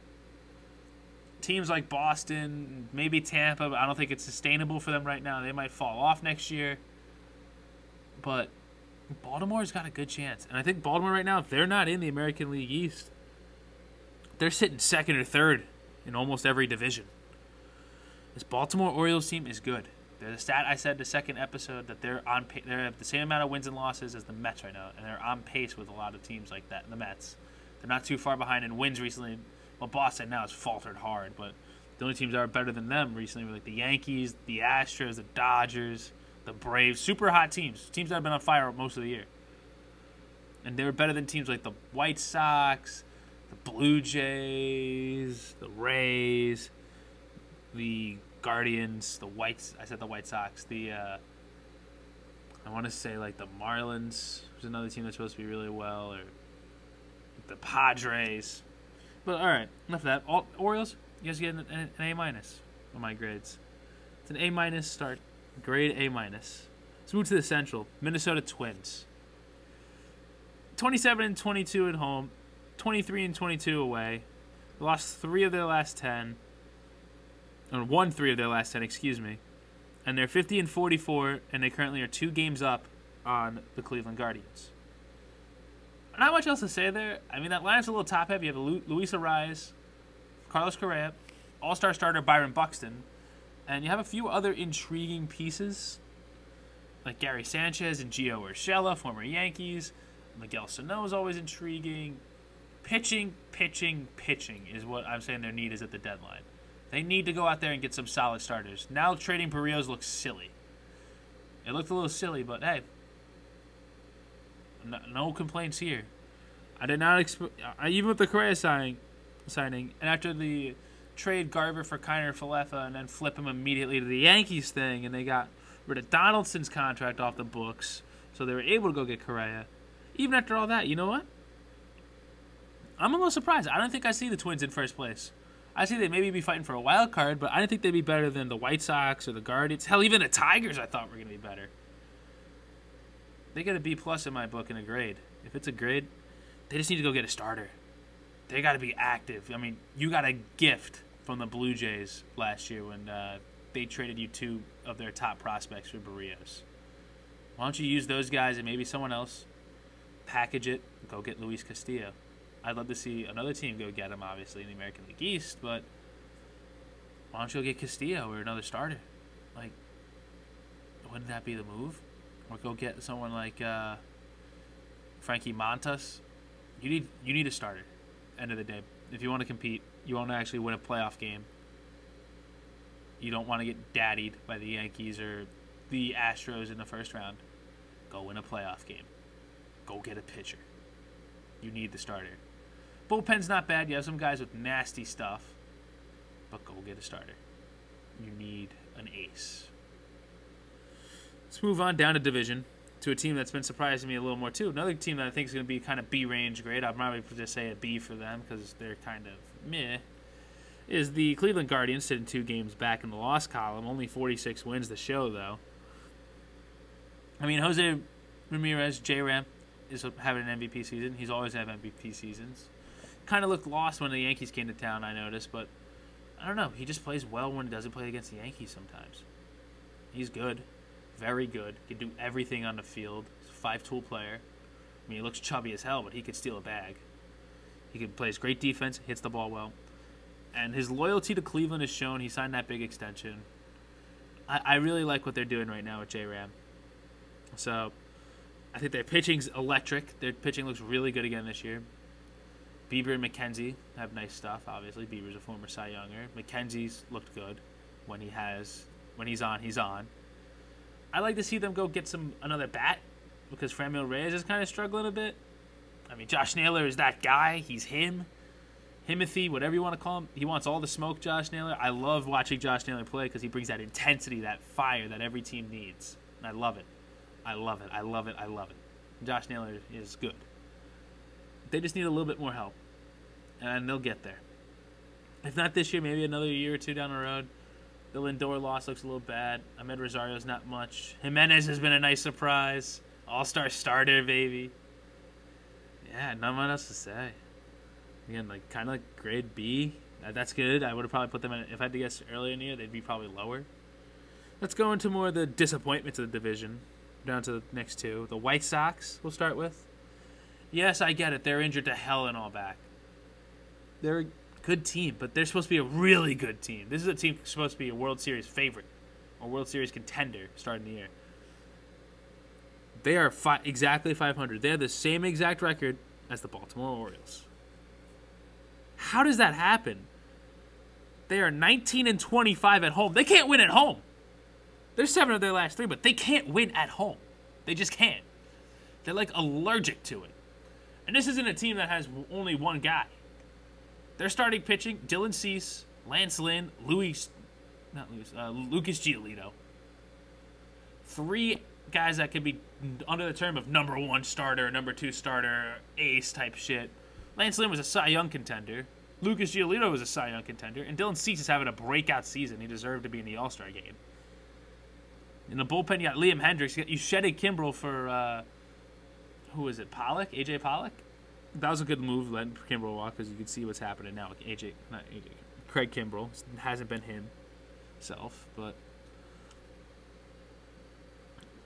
Speaker 1: Teams like Boston, maybe Tampa, but I don't think it's sustainable for them right now. They might fall off next year. But Baltimore's got a good chance. And I think Baltimore right now, if they're not in the American League East, they're sitting second or third in almost every division. This Baltimore Orioles team is good. A stat I said the second episode that they're on they have the same amount of wins and losses as the Mets right now, and they're on pace with a lot of teams like that. The Mets, they're not too far behind in wins recently. Well, Boston now has faltered hard, but the only teams that are better than them recently were like the Yankees, the Astros, the Dodgers, the Braves. Super hot teams, teams that have been on fire most of the year, and they were better than teams like the White Sox, the Blue Jays, the Rays, the Guardians, the Whites. I said the White Sox. The uh, I want to say like the Marlins was another team that's supposed to be really well, or the Padres. But all right, enough of that. All, Orioles, you guys get an, an, A minus on my grades. It's an A minus start, grade A minus. Let's move to the Central. Minnesota Twins. 27 and 22 at home, 23 and 22 away. Lost three of their last 10 or won three of their last ten, excuse me, and they're 50 and 44, and they currently are two games up on the Cleveland Guardians. Not much else to say there. I mean, that lineup's a little top heavy. You have Lu- Luis Carlos Correa, All Star starter Byron Buxton, and you have a few other intriguing pieces like Gary Sanchez and Gio Urshela, former Yankees. Miguel Sano is always intriguing. Pitching, pitching, pitching is what I'm saying their need is at the deadline. They need to go out there and get some solid starters. Now trading Berrios looks silly. It looked a little silly, but hey, no, no complaints here. I did not expect, even with the Correa signing, signing, and after the trade Garver for Kiner Falefa and then flip him immediately to the Yankees thing, and they got rid of Donaldson's contract off the books, so they were able to go get Correa. Even after all that, you know what? I'm a little surprised. I don't think I see the Twins in first place. I see they maybe be fighting for a wild card, but I didn't think they'd be better than the White Sox or the Guardians. Hell, even the Tigers I thought were going to be better. They get a B plus in my book in a grade. If it's a grade, they just need to go get a starter. They got to be active. I mean, you got a gift from the Blue Jays last year when uh, they traded you two of their top prospects for Berrios. Why don't you use those guys and maybe someone else, package it, go get Luis Castillo. I'd love to see another team go get him, obviously, in the American League East, but why don't you go get Castillo or another starter? Like, wouldn't that be the move? Or go get someone like uh, Frankie Montas. You need you need a starter. End of the day, if you want to compete, you want to actually win a playoff game. You don't want to get daddied by the Yankees or the Astros in the first round. Go win a playoff game. Go get a pitcher. You need the starter. Bullpen's not bad. You have some guys with nasty stuff, but go get a starter. You need an ace. Let's move on down to division to a team that's been surprising me a little more too. Another team that I think is going to be kind of B range grade. I'd probably just say a B for them because they're kind of meh. Is the Cleveland Guardians sitting two games back in the loss column? Only 46 wins the show though. I mean, Jose Ramirez, J Ram, is having an MVP season. He's always had MVP seasons. Kind of looked lost when the Yankees came to town. I noticed, but I don't know. He just plays well when he doesn't play against the Yankees. Sometimes he's good, very good. Can do everything on the field. Five-tool player. I mean, he looks chubby as hell, but he could steal a bag. He can plays great defense, hits the ball well, and his loyalty to Cleveland is shown. He signed that big extension. I, I really like what they're doing right now with J Ram. So I think their pitching's electric. Their pitching looks really good again this year. Bieber and McKenzie have nice stuff. Obviously, Bieber's a former Cy Younger. McKenzie's looked good when he has when he's on. He's on. I like to see them go get some another bat because Franmil Reyes is kind of struggling a bit. I mean, Josh Naylor is that guy. He's him. Himothy, whatever you want to call him. He wants all the smoke, Josh Naylor. I love watching Josh Naylor play because he brings that intensity, that fire that every team needs. And I love it. I love it. I love it. I love it. Josh Naylor is good. They just need a little bit more help, and they'll get there. If not this year, maybe another year or two down the road. The Lindor loss looks a little bad. Amed Rosario's not much. Giménez has been a nice surprise. All star starter, baby. Yeah, not much else to say. Again, like kind of like grade B. Uh, that's good. I would have probably put them in. If I had to guess earlier in the year, they'd be probably lower. Let's go into more of the disappointments of the division. Down to the next two. The White Sox, we'll start with. Yes, I get it. They're injured to hell and all back. They're a good team, but they're supposed to be a really good team. This is a team supposed to be a World Series favorite or World Series contender starting the year. They are fi- exactly 500. They have the same exact record as the Baltimore Orioles. How does that happen? They are 19 and 25 at home. They can't win at home. They're seven of their last three, but they can't win at home. They just can't. They're like allergic to it. And this isn't a team that has only one guy. They're starting pitching Dylan Cease, Lance Lynn, Louis, not Louis, uh, Lucas Giolito. Three guys that could be under the term of number one starter, number two starter, ace type shit. Lance Lynn was a Cy Young contender. Lucas Giolito was a Cy Young contender. And Dylan Cease is having a breakout season. He deserved to be in the All Star game. In the bullpen, you got Liam Hendriks. You, shedded Kimbrel for, uh, who is it, Pollock? AJ Pollock? That was a good move, letting Kimbrel walk, because you can see what's happening now AJ, not AJ, Craig Kimbrel. Hasn't been him himself, but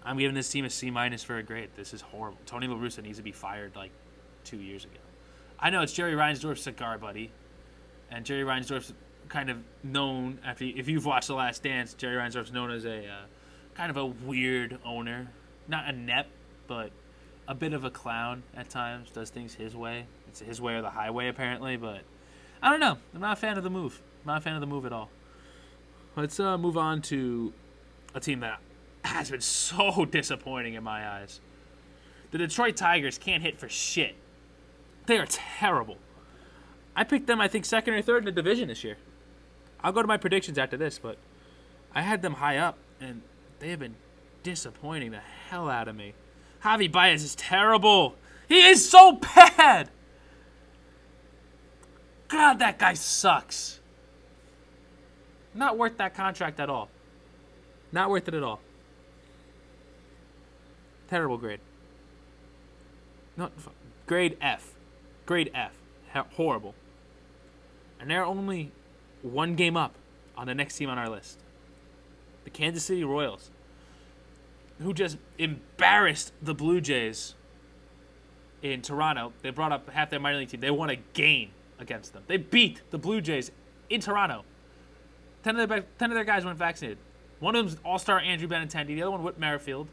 Speaker 1: I'm giving this team a C minus for a grade. This is horrible. Tony La Russa needs to be fired like two years ago. I know it's Jerry Reinsdorf's cigar buddy, and Jerry Reinsdorf's kind of known after if you've watched The Last Dance. Jerry Reinsdorf's known as a uh, kind of a weird owner, not inept, but a bit of a clown at times. Does things his way. It's his way or the highway apparently, but I don't know. I'm not a fan of the move. I'm not a fan of the move at all. Let's uh, move on to a team that has been so disappointing in my eyes. The Detroit Tigers can't hit for shit. They are terrible. I picked them, I think, second or third in the division this year. I'll go to my predictions after this, but I had them high up, and they have been disappointing the hell out of me. Javi Baez is terrible. He is so bad. God, that guy sucks. Not worth that contract at all. Not worth it at all. Terrible grade. Not grade F. Grade F. horrible. And they're only one game up on the next team on our list. The Kansas City Royals, who just embarrassed the Blue Jays in Toronto. They brought up half their minor league team. They won a game against them. They beat the Blue Jays in Toronto. Ten of their, ten of their guys went vaccinated. One of them's All Star Andrew Benintendi. The other one, Whit Merrifield.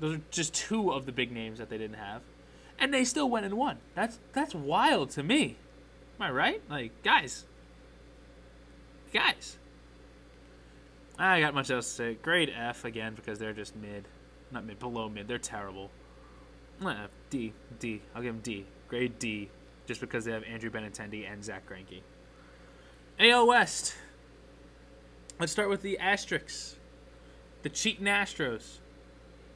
Speaker 1: Those are just two of the big names that they didn't have, and they still went and won. That's that's wild to me. Am I right? Like guys, guys. I got much else to say. Grade F again because they're just mid, not mid, below mid. They're terrible. Uh, D, D. I'll give them D. Grade D, just because they have Andrew Benintendi and Zack Greinke. AL West. Let's start with the asterisks. The cheating Astros.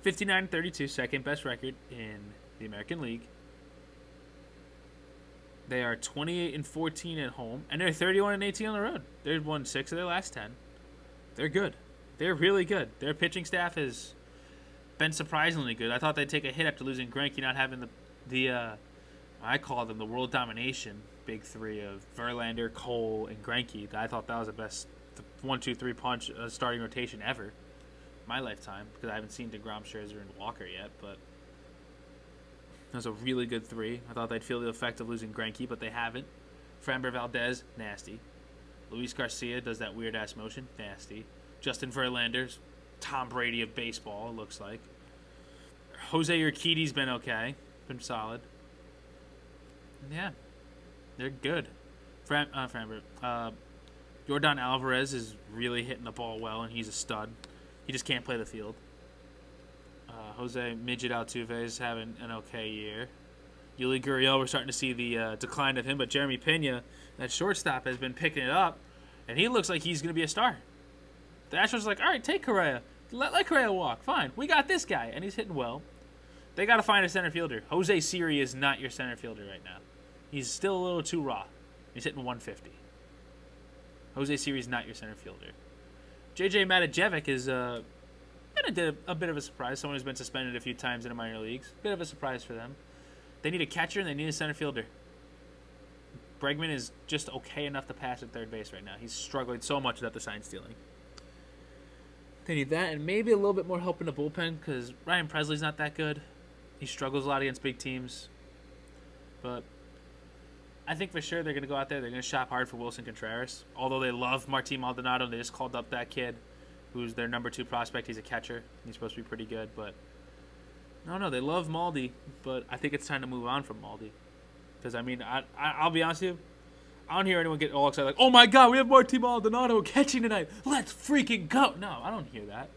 Speaker 1: 59 32, second best record in the American League. They are 28 and 14 at home, and they're 31 and 18 on the road. They've won six of their last 10. They're good. They're really good. Their pitching staff has been surprisingly good. I thought they'd take a hit after losing Greinke, not having the the uh, I call them the world domination big three of Verlander, Cole, and Greinke. I thought that was the best one, two, three punch uh, starting rotation ever, my lifetime, because I haven't seen Degrom, Scherzer, and Walker yet. But that was a really good three. I thought they'd feel the effect of losing Greinke, but they haven't. Framber Valdez, nasty. Luis Garcia does that weird ass motion, nasty. Justin Verlander's Tom Brady of baseball, it looks like. Jose Urquidy's been okay, been solid. Yeah, they're good. Fram, uh, uh, Yordan Alvarez is really hitting the ball well, and he's a stud. He just can't play the field. Uh, Jose Midget Altuve is having an okay year. Yuli Gurriel, we're starting to see the uh, decline of him, but Jeremy Pena, that shortstop, has been picking it up, and he looks like he's going to be a star. The Astros are like, all right, take Correa. Let, let Correa walk. Fine. We got this guy, and he's hitting well. They got to find a center fielder. Jose Siri is not your center fielder right now. He's still a little too raw. He's hitting 150. Jose Siri is not your center fielder. JJ Matijevic is uh, a, a bit of a surprise. Someone who's been suspended a few times in the minor leagues. Bit of a surprise for them. They need a catcher and they need a center fielder. Bregman is just okay enough to pass at third base right now. He's struggling so much without the sign stealing. They need that and maybe a little bit more help in the bullpen because Ryan Pressly's not that good. He struggles a lot against big teams. But I think for sure they're going to go out there. They're going to shop hard for Willson Contreras. Although they love Martin Maldonado, they just called up that kid, who's their number two prospect. He's a catcher. He's supposed to be pretty good, but no, no, they love Maldi. But I think it's time to move on from Maldi, because I mean, I, I will be honest with you, I don't hear anyone get all excited like, "Oh my God, we have Martin Maldonado catching tonight. Let's freaking go!" No, I don't hear that.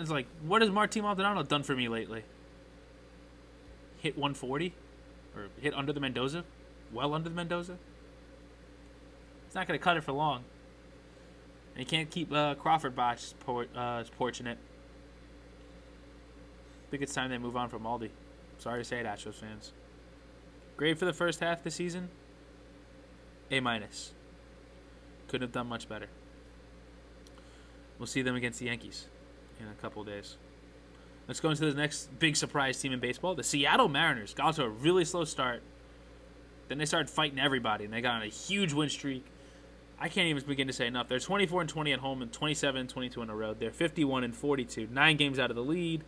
Speaker 1: It's like, what has Martin Maldonado done for me lately? Hit 140, or hit under the Mendoza? well under the Mendoza. It's not going to cut it for long. And you can't keep uh, Crawford Box por- uh, porching it. I think it's time they move on from Maldi. Sorry to say it, Astros fans. Grade for the first half the season? A minus. Couldn't have done much better. We'll see them against the Yankees in a couple days. Let's go into the next big surprise team in baseball. The Seattle Mariners got to a really slow start then they started fighting everybody, and they got on a huge win streak. I can't even begin to say enough. They're 24 and 20 at home and 27 and 22 on the road. They're 51 and 42, nine games out of the lead.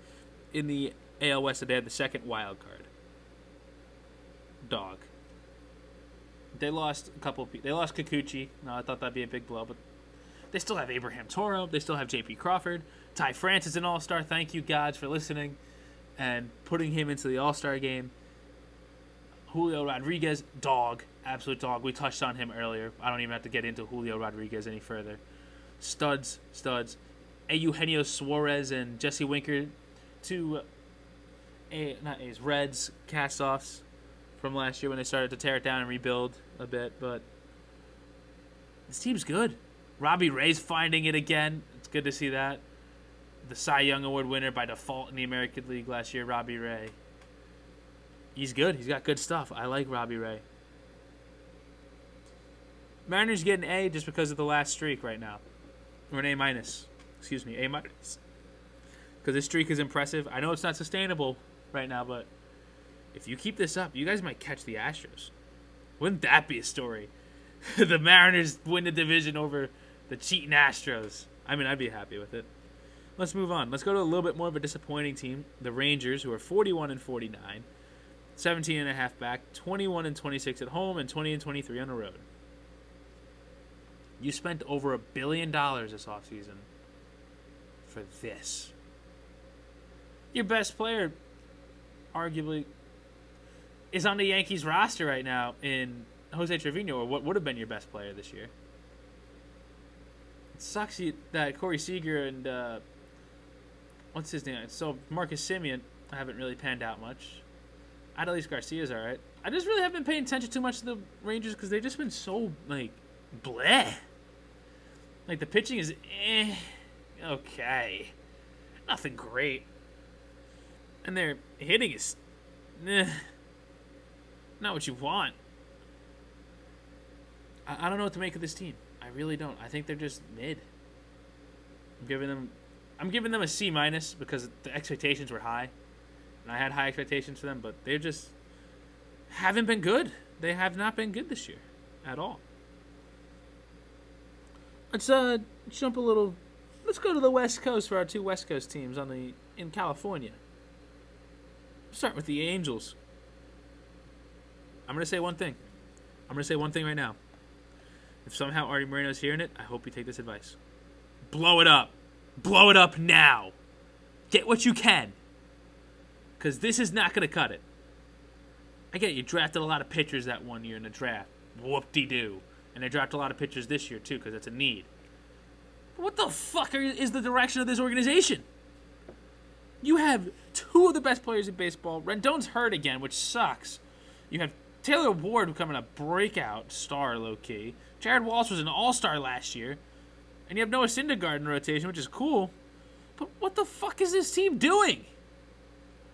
Speaker 1: In the AL West, they had the second wild card. Dog. They lost a couple. They lost Kikuchi. No, I thought that'd be a big blow, but they still have Abraham Toro. They still have J.P. Crawford. Ty France is an All Star. Thank you, gods, for listening and putting him into the All Star game. Julio Rodriguez, dog, absolute dog. We touched on him earlier. I don't even have to get into Julio Rodriguez any further. Studs, studs. A Eugenio Suarez and Jesse Winker, two, a not A's Reds cast-offs from last year when they started to tear it down and rebuild a bit. But this team's good. Robbie Ray's finding it again. It's good to see that. The Cy Young Award winner by default in the American League last year, Robbie Ray he's good. He's got good stuff. I like Robbie Ray. Mariners get an A just because of the last streak right now, or an A minus. Excuse me, A minus. Because this streak is impressive. I know it's not sustainable right now, but if you keep this up, you guys might catch the Astros. Wouldn't that be a story? the Mariners win the division over the cheating Astros. I mean, I'd be happy with it. Let's move on. Let's go to a little bit more of a disappointing team, the Rangers, who are 41 and 49. 17 and a half back, 21 and 26 at home, and 20 and 23 on the road. You spent over a billion dollars this offseason for this. Your best player, arguably, is on the Yankees roster right now in Jose Trevino, or what would have been your best player this year. It sucks that Corey Seager and uh, what's his name? So Marcus Semien haven't really panned out much. Adolis Garcia's all right. I just really haven't been paying attention too much to the Rangers because they've just been so like bleh. Like the pitching is eh, okay, nothing great, and their hitting is eh, not what you want. I, I don't know what to make of this team. I really don't. I think they're just mid. I'm giving them, I'm giving them a C minus because the expectations were high and I had high expectations for them, but they're just haven't been good. They have not been good this year at all. Let's uh jump a little. Let's go to the West Coast for our two West Coast teams on the in California. Start with the Angels. I'm gonna say one thing. I'm gonna say one thing right now. If somehow Artie Moreno's hearing it, I hope you take this advice. Blow it up. Blow it up now. Get what you can. Because this is not to cut it. I get it, you drafted a lot of pitchers that one year in the draft. Whoop de doo. And they drafted a lot of pitchers this year, too, because it's a need. But what the fuck are, is the direction of this organization? You have two of the best players in baseball. Rendon's hurt again, which sucks. You have Taylor Ward becoming a breakout star, low key. Jared Walsh was an all star last year. And you have Noah Syndergaard in rotation, which is cool. But what the fuck is this team doing?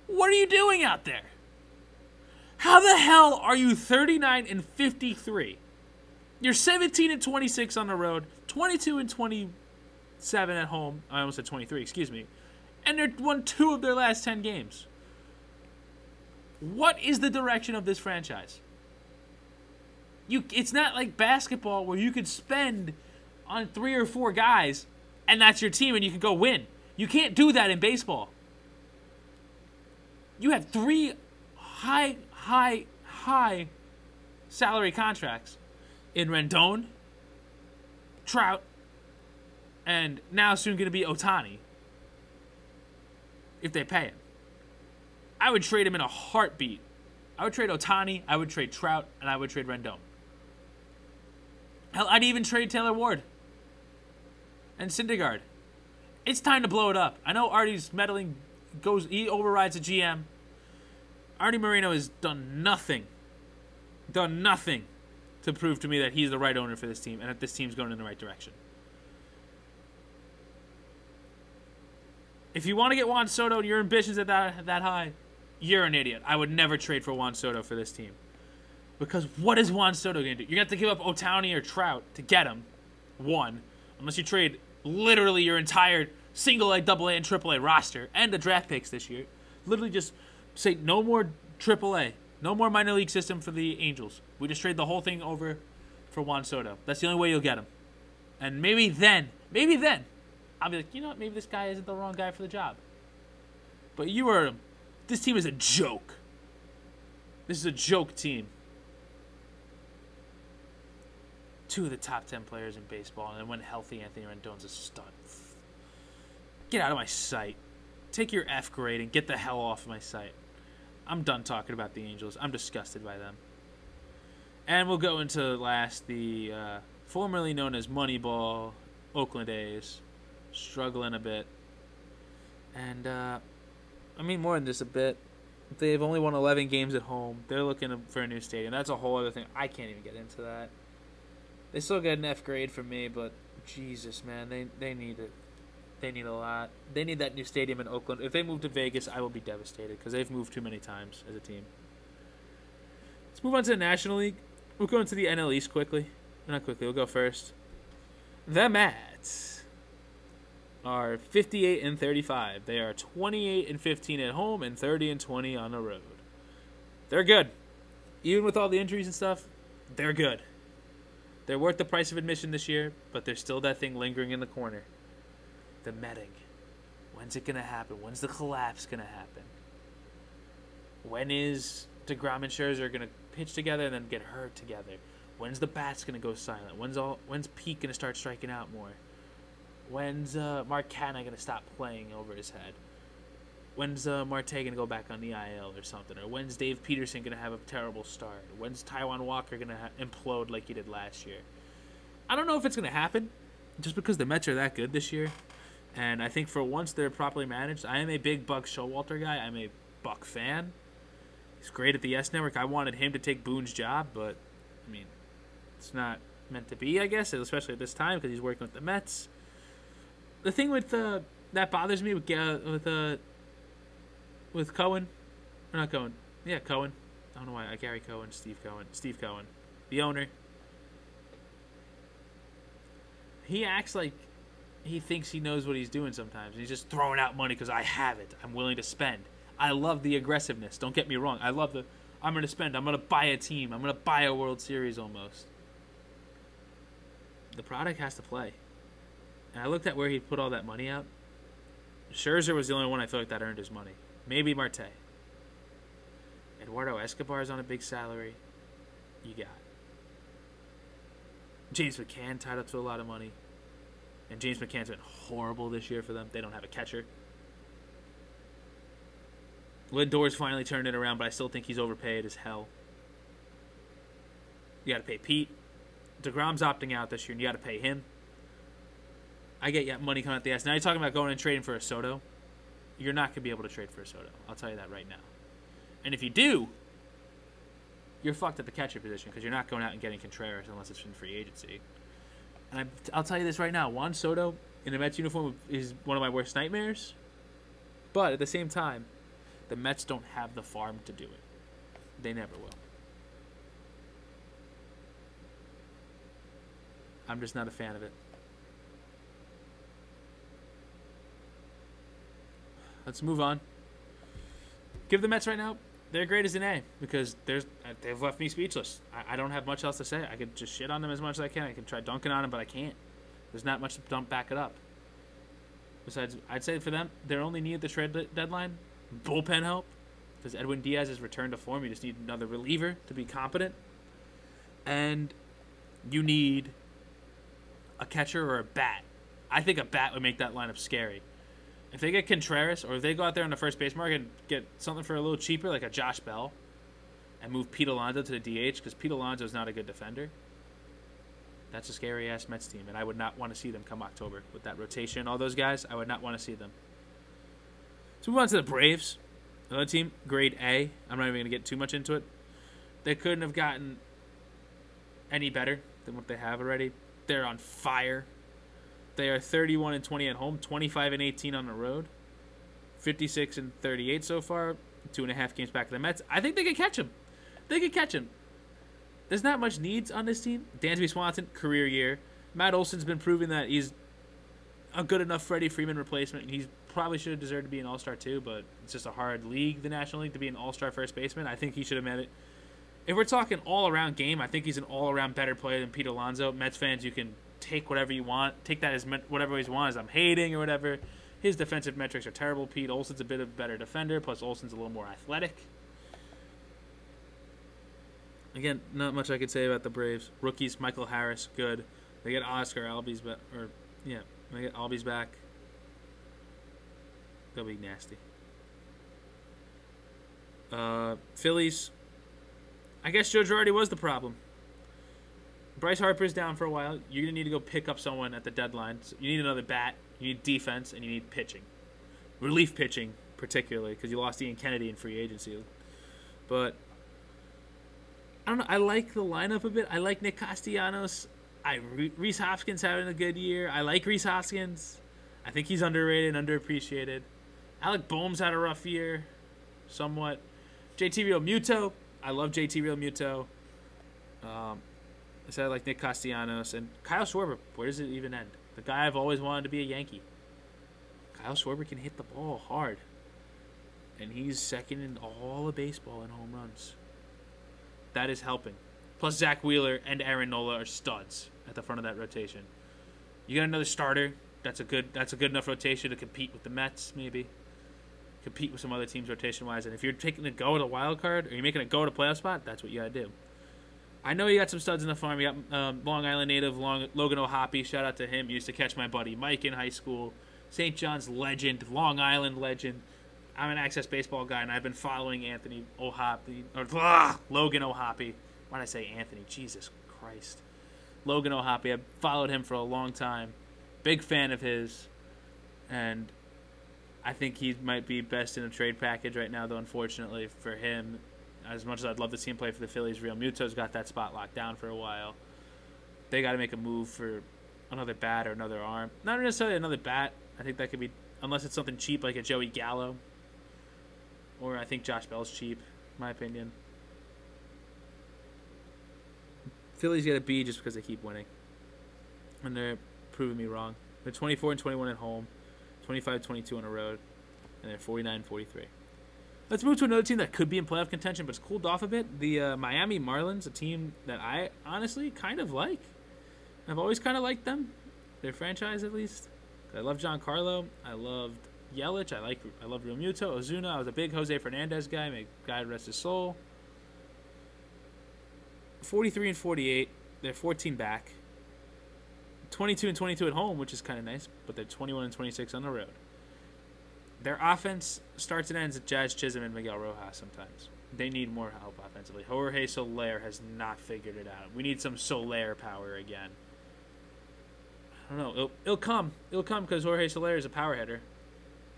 Speaker 1: What are you doing out there? How the hell are you 39 and 53? You're 17 and 26 on the road, 22 and 27 at home. I almost said 23, excuse me. And they're won two of their last 10 games. What is the direction of this franchise? You it's not like basketball where you could spend on three or four guys and that's your team and you can go win. You can't do that in baseball. You have three high, high, high salary contracts in Rendon, Trout, and now soon going to be Ohtani If they pay him, I would trade him in a heartbeat. I would trade Ohtani, I would trade Trout, and I would trade Rendon. Hell, I'd even trade Taylor Ward and Syndergaard. It's time to blow it up. I know Artie's meddling goes he overrides the GM. Artie Moreno has done nothing, done nothing to prove to me that he's the right owner for this team and that this team's going in the right direction. If you want to get Juan Soto and your ambitions are that that high, you're an idiot. I would never trade for Juan Soto for this team. Because what is Juan Soto going to do? You're going to have to give up Ohtani or Trout to get him. One. Unless you trade literally your entire single A, double A, and triple A roster and the draft picks this year. Literally just say no more triple A. No more minor league system for the Angels. We just trade the whole thing over for Juan Soto. That's the only way you'll get him. And maybe then, maybe then, I'll be like, you know what? Maybe this guy isn't the wrong guy for the job. But you are, this team is a joke. This is a joke team. Two of the top 10 players in baseball, and when healthy, Anthony Rendon's a stud. Get out of my sight. Take your F grade and get the hell off my sight. I'm done talking about the Angels. I'm disgusted by them. And we'll go into last the uh, formerly known as Moneyball Oakland A's, struggling a bit. And uh, I mean more than just a bit. They've only won 11 games at home. They're looking for a new stadium. That's a whole other thing. I can't even get into that. They still get an F grade from me, but Jesus, man, they they need it. They need a lot. They need that new stadium in Oakland. If they move to Vegas, I will be devastated because they've moved too many times as a team. Let's move on to the National League. We'll go into the NL East quickly. Not quickly. We'll go first. The Mets are 58 and 35. They are 28 and 15 at home and 30 and 20 on the road. They're good. Even with all the injuries and stuff, they're good. They're worth the price of admission this year, but there's still that thing lingering in the corner the Metting. When's it gonna happen? When's the collapse gonna happen? When is Degrom and Scherzer gonna pitch together and then get hurt together? When's the bats gonna go silent? When's all? When's Pete gonna start striking out more? When's uh, Canha gonna stop playing over his head? When's uh, Marte gonna go back on the IL or something? Or when's Dave Peterson gonna have a terrible start? When's Taijuan Walker gonna ha- implode like he did last year? I don't know if it's gonna happen, just because the Mets are that good this year. And I think for once they're properly managed. I am a big Buck Showalter guy. I'm a Buck fan. He's great at the S Network. I wanted him to take Boone's job, but I mean, it's not meant to be, I guess, especially at this time because he's working with the Mets. The thing with uh, that bothers me with with uh, with Cohen, or not Cohen, yeah, Cohen. I don't know why uh, Gary Cohen, Steve Cohen, Steve Cohen, the owner. He acts like he thinks he knows what he's doing sometimes. He's just throwing out money because I have it. I'm willing to spend. I love the aggressiveness. Don't get me wrong. I love the, I'm going to spend. I'm going to buy a team. I'm going to buy a World Series almost. The product has to play. And I looked at where he put all that money out. Scherzer was the only one I feel like that earned his money. Maybe Marte. Eduardo Escobar is on a big salary. You got James McCann tied up to a lot of money. And James McCann's been horrible this year for them. They don't have a catcher. Lindor's finally turned it around, but I still think he's overpaid as hell. You got to pay Pete. DeGrom's opting out this year, and you got to pay him. I get money coming out the ass. Now you're talking about going and trading for a Soto. You're not going to be able to trade for a Soto. I'll tell you that right now. And if you do, you're fucked at the catcher position because you're not going out and getting Contreras unless it's in free agency. And I, I'll tell you this right now: Juan Soto in a Mets uniform is one of my worst nightmares. But at the same time, the Mets don't have the farm to do it. They never will. I'm just not a fan of it. Let's move on. Give the Mets right now their grade is an A because there's uh, they've left me speechless. I, I, don't have much else to say. I could just shit on them as much as I can. I can try dunking on them, but I can't. There's not much to dump back it up. Besides, I'd say for them, they're only need the trade deadline, bullpen help, because Edwin Diaz has returned to form. You just need another reliever to be competent, and you need a catcher or a bat. I think a bat would make that lineup scary. If they get Contreras, or if they go out there on the first base market and get something for a little cheaper, like a Josh Bell, and move Pete Alonso to the DH, because Pete Alonso is not a good defender, that's a scary ass Mets team, and I would not want to see them come October with that rotation. All those guys, I would not want to see them. So move on to the Braves. Another team, grade A. I'm not even going to get too much into it. They couldn't have gotten any better than what they have already. They're on fire. They are 31 and 20 at home, 25 and 18 on the road, 56 and 38 so far, two and a half games back of the Mets. I think they could catch him. They could catch him. There's not much needs on this team. Dansby Swanson, career year. Matt Olson's been proving that he's a good enough Freddie Freeman replacement. He probably should have deserved to be an All Star too, but it's just a hard league, the National League, to be an All Star first baseman. I think he should have met it. If we're talking all around game, I think he's an all around better player than Pete Alonso. Mets fans, you can take whatever you want, take that as whatever you want as I'm hating or whatever. His defensive metrics are terrible. Pete Olson's a bit of a better defender, plus Olson's a little more athletic. Again, not much I could say about the Braves. Rookies, Michael Harris, good. They get Oscar Albies back, or yeah, they get Albies back. They'll be nasty. Uh, Phillies. I guess Joe Girardi was the problem. Bryce Harper's down for a while. You're gonna need to go pick up someone at the deadline. So you need another bat. You need defense, and you need pitching, relief pitching particularly because you lost Ian Kennedy in free agency. But I don't know. I like the lineup a bit. I like Nick Castellanos. I Rhys Hoskins having a good year. I like Rhys Hoskins. I think he's underrated and underappreciated. Alec Bohm's had a rough year, somewhat. JT Realmuto. I love JT Realmuto. Um, I said like Nick Castellanos and Kyle Schwarber. Where does it even end? The guy I've always wanted to be a Yankee. Kyle Schwarber can hit the ball hard, and he's second in all of baseball in home runs. That is helping. Plus Zack Wheeler and Aaron Nola are studs at the front of that rotation. You got another starter. That's a good. That's a good enough rotation to compete with the Mets, maybe. Compete with some other teams rotation wise. And if you're taking a go at a wild card, or you're making a go at a playoff spot, that's what you gotta do. I know you got some studs in the farm. You got um, Long Island native Long, Logan O'Hoppe. Shout out to him. He used to catch my buddy Mike in high school. St. John's legend, Long Island legend. I'm an Access Baseball guy, and I've been following Anthony O'Hoppe or blah, Logan O'Hoppe. Why did I say Anthony? Jesus Christ, Logan O'Hoppe. I've followed him for a long time. Big fan of his, and I think he might be best in a trade package right now. Though unfortunately for him, as much as I'd love to see him play for the Phillies, Realmuto's got that spot locked down for a while. They got to make a move for another bat or another arm. Not necessarily another bat. I think that could be, unless it's something cheap like a Joey Gallo. Or I think Josh Bell's cheap, in my opinion. Phillies get a B just because they keep winning. And they're proving me wrong. They're 24 and 21 at home, 25 22 on the road, and they're 49 43. Let's move to another team that could be in playoff contention, but it's cooled off a bit. The uh, Miami Marlins, a team that I honestly kind of like. I've always kind of liked them, their franchise at least. I love Giancarlo. I loved Yelich. I like I love Realmuto, Ozuna. I was a big Jose Fernandez guy. May God rest his soul. 43 and 48. They're 14 back. 22 and 22 at home, which is kind of nice, but they're 21 and 26 on the road. Their offense starts and ends at Jazz Chisholm and Miguel Rojas sometimes. They need more help offensively. Jorge Soler has not figured it out. We need some Soler power again. I don't know. It'll, it'll come. It'll come because Jorge Soler is a power hitter.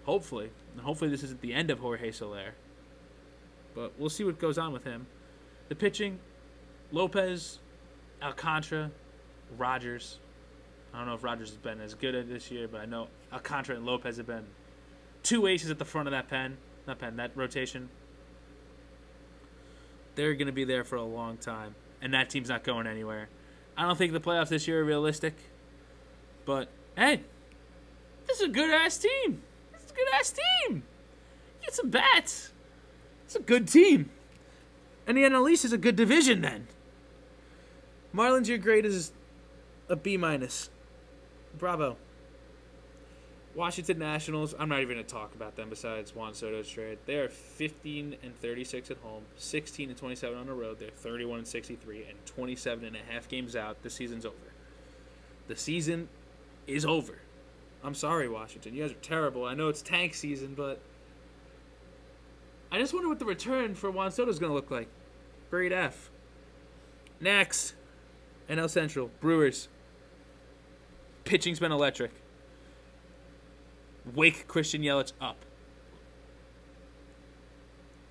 Speaker 1: Hopefully. And hopefully this isn't the end of Jorge Soler. But we'll see what goes on with him. The pitching, Lopez, Alcantara, Rogers. I don't know if Rogers has been as good at this year, but I know Alcantara and Lopez have been two aces at the front of that pen, not pen, that rotation. They're going to be there for a long time, and that team's not going anywhere. I don't think the playoffs this year are realistic, but hey, this is a good ass team. This is a good ass team. Get some bats. It's a good team. And the NL East is a good division then. Marlins, your grade is a B minus. Bravo. Washington Nationals, I'm not even going to talk about them besides Juan Soto's trade. They are 15 and 36 at home, 16 and 27 on the road. They're 31 and 63 and 27 and a half games out. The season's over. The season is over. I'm sorry, Washington. You guys are terrible. I know it's tank season, but I just wonder what the return for Juan Soto is going to look like. Grade F. Next, NL Central, Brewers. Pitching's been electric. Wake Christian Yelich up.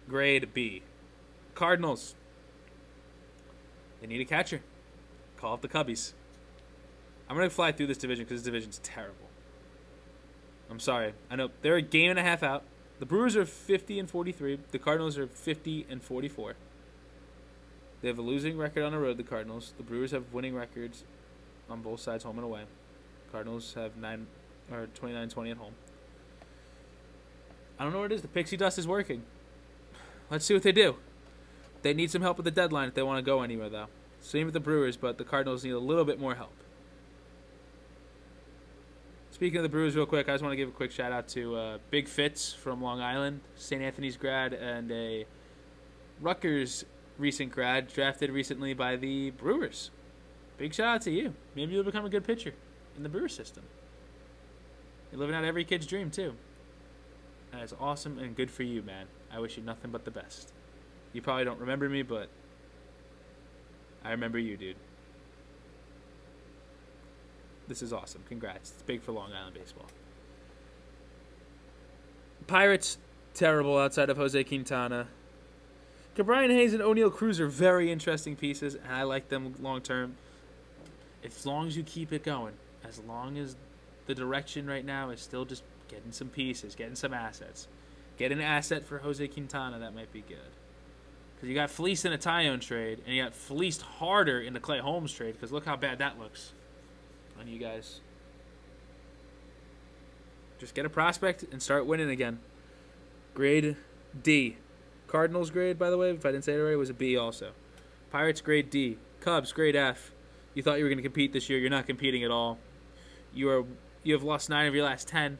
Speaker 1: Grade B. Cardinals. They need a catcher. Call up the Cubbies. I'm going to fly through this division because this division's terrible. I'm sorry. I know they're a game and a half out. The Brewers are 50 and 43. The Cardinals are 50 and 44. They have a losing record on the road, the Cardinals. The Brewers have winning records on both sides, home and away. Cardinals have nine or 29-20 at home. I don't know what it is. The pixie dust is working. Let's see what they do. They need some help with the deadline if they want to go anywhere, though. Same with the Brewers, but the Cardinals need a little bit more help. Speaking of the Brewers, real quick, I just want to give a quick shout out to uh, Big Fitz from Long Island, St. Anthony's grad, and a Rutgers recent grad drafted recently by the Brewers. Big shout out to you. Maybe you'll become a good pitcher in the Brewer system. You're living out every kid's dream, too. That is awesome and good for you, man. I wish you nothing but the best. You probably don't remember me, but I remember you, dude. This is awesome. Congrats. It's big for Long Island baseball. Pirates, terrible outside of Jose Quintana. Brian Hayes and Oneil Cruz are very interesting pieces, and I like them long term. As long as you keep it going, as long as the direction right now is still just getting some pieces, getting some assets. Get an asset for Jose Quintana, that might be good. Because you got fleeced in a Taillon trade, and you got fleeced harder in the Clay Holmes trade, because look how bad that looks on you guys. Just get a prospect and start winning again. Grade D. Cardinals grade, by the way, if I didn't say it already, was a B also. Pirates grade D. Cubs grade F. You thought you were going to compete this year. You're not competing at all. You are you have lost nine of your last ten.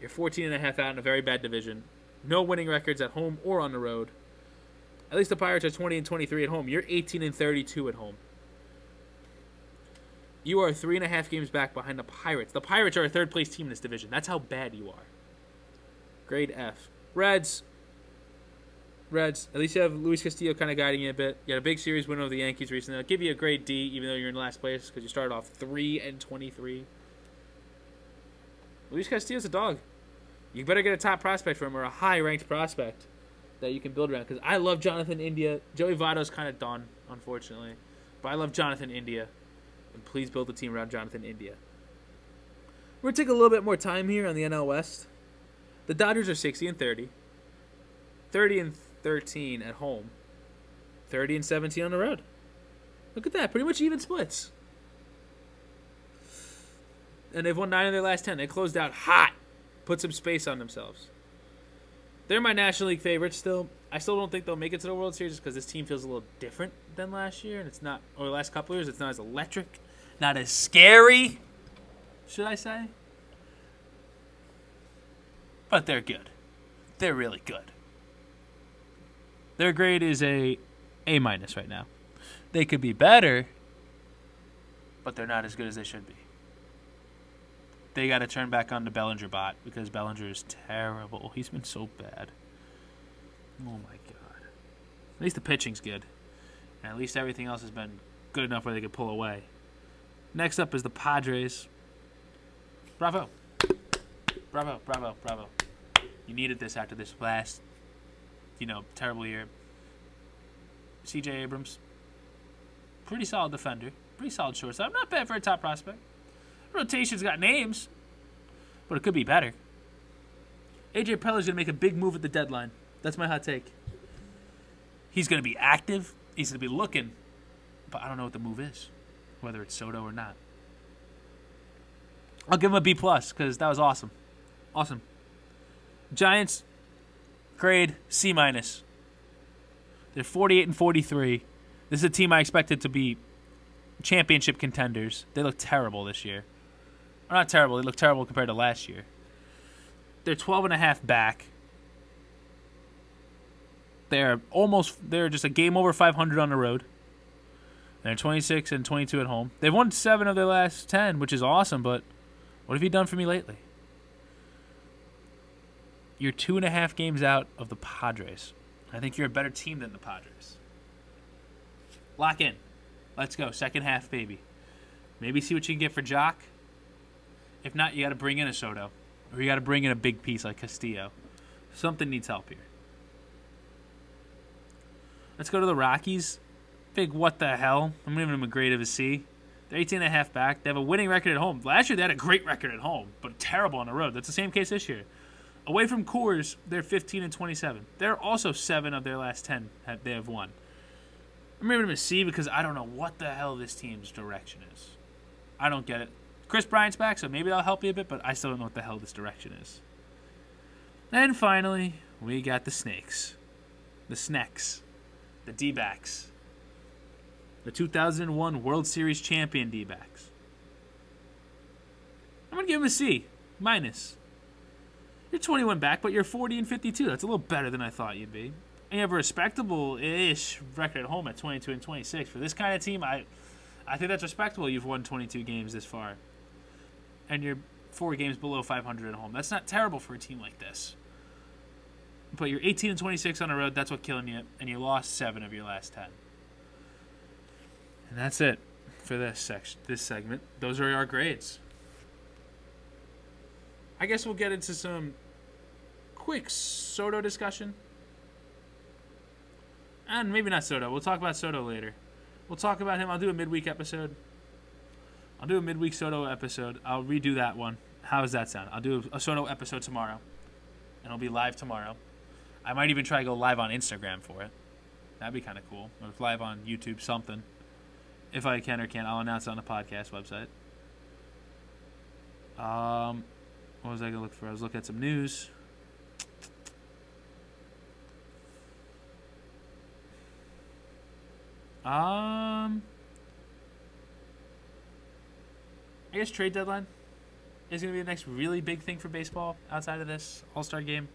Speaker 1: You're 14 and a half out in a very bad division. No winning records at home or on the road. At least the Pirates are 20 and 23 at home. You're 18 and 32 at home. You are three and a half games back behind the Pirates. The Pirates are a third place team in this division. That's how bad you are. Grade F. Reds. Reds. At least you have Luis Castillo kind of guiding you a bit. You had a big series win over the Yankees recently. I'll give you a grade D, even though you're in last place, because you started off three and 23. Luis Castillo's a dog. You better get a top prospect for him or a high ranked prospect that you can build around. Because I love Jonathan India. Joey Votto's kind of done, unfortunately. But I love Jonathan India. And please build a team around Jonathan India. We're going to take a little bit more time here on the NL West. The Dodgers are 60 and 30. 30 and 13 at home. 30 and 17 on the road. Look at that. Pretty much even splits and they've won nine of their last ten. They closed out hot, put some space on themselves. they're my National League favorites still. I still don't think they'll make it to the World Series because this team feels a little different than last year, and it's not, or the last couple years, it's not as electric, not as scary, should I say? But they're good. They're really good. Their grade is a A minus right now. They could be better, but they're not as good as they should be. They got to turn back on the Bellinger bot because Bellinger is terrible. He's been so bad. Oh my god. At least the pitching's good. And at least everything else has been good enough where they could pull away. Next up is the Padres. Bravo. Bravo, bravo, bravo. You needed this after this last, you know, terrible year. CJ Abrams, pretty solid defender, pretty solid shortstop. I'm not bad for a top prospect. Rotation's got names, but it could be better. AJ Preller's gonna make a big move at the deadline. That's my hot take. He's gonna be active. He's gonna be looking, but I don't know what the move is, whether it's Soto or not. I'll give him a B plus because that was awesome, awesome. Giants grade C minus. They're 48 and 43. This is a team I expected to be championship contenders. They look terrible this year. Not terrible, they look terrible compared to last year. They're 12 and a half back. They're almost they're just a game over 500 on the road. They're 26 and 22 at home. They've won 7 of their last 10, which is awesome, but what have you done for me lately? You're two and a half games out of the Padres. I think you're a better team than the Padres. Lock in. Let's go. Second half, baby. Maybe see what you can get for Joc. If not, you got to bring in a Soto. Or you got to bring in a big piece like Castillo. Something needs help here. Let's go to the Rockies. Big what the hell. I'm giving them a grade of a C. They're 18 and a half back. They have a winning record at home. Last year they had a great record at home, but terrible on the road. That's the same case this year. Away from Coors, they're 15 and 27. They're also seven of their last 10 they have won. I'm giving them a C because I don't know what the hell this team's direction is. I don't get it. Kris Bryant's back, so maybe that'll help you a bit, but I still don't know what the hell this direction is. And finally, we got the Snakes. The Snacks. The D backs. The 2001 World Series champion D backs. I'm going to give them a C. Minus. You're 21 back, but you're 40 and 52. That's a little better than I thought you'd be. And you have a respectable-ish record at home at 22 and 26. For this kind of team, I, I think that's respectable. You've won 22 games this far, and you're four games below 500 at home. That's not terrible for a team like this. But you're 18 and 26 on the road. That's what killing you, and you lost seven of your last 10. And that's it for this section, this segment. Those are our grades. I guess we'll get into some quick Soto discussion. And maybe not Soto. We'll talk about Soto later. We'll talk about him. I'll do a midweek episode. I'll do a midweek Soto episode. I'll redo that one. How does that sound? I'll do a Soto episode tomorrow. And it'll be live tomorrow. I might even try to go live on Instagram for it. That'd be kind of cool. Or live on YouTube, something. If I can or can't, I'll announce it on the podcast website. Um, what was I gonna look for? I was looking at some news. Um, I guess trade deadline is gonna be the next really big thing for baseball outside of this All Star game.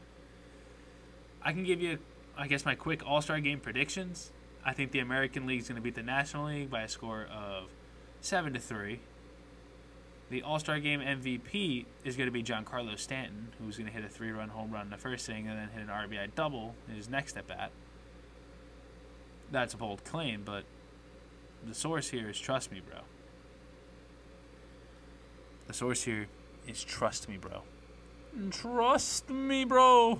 Speaker 1: I can give you, I guess, my quick All Star game predictions. I think the American League is going to beat the National League by a score of seven to three. The All Star Game MVP is going to be Giancarlo Stanton, who's going to hit a three-run home run in the first inning and then hit an RBI double in his next at bat. That's a bold claim, but the source here is trust me, bro. The source here is trust me, bro. Trust me, bro.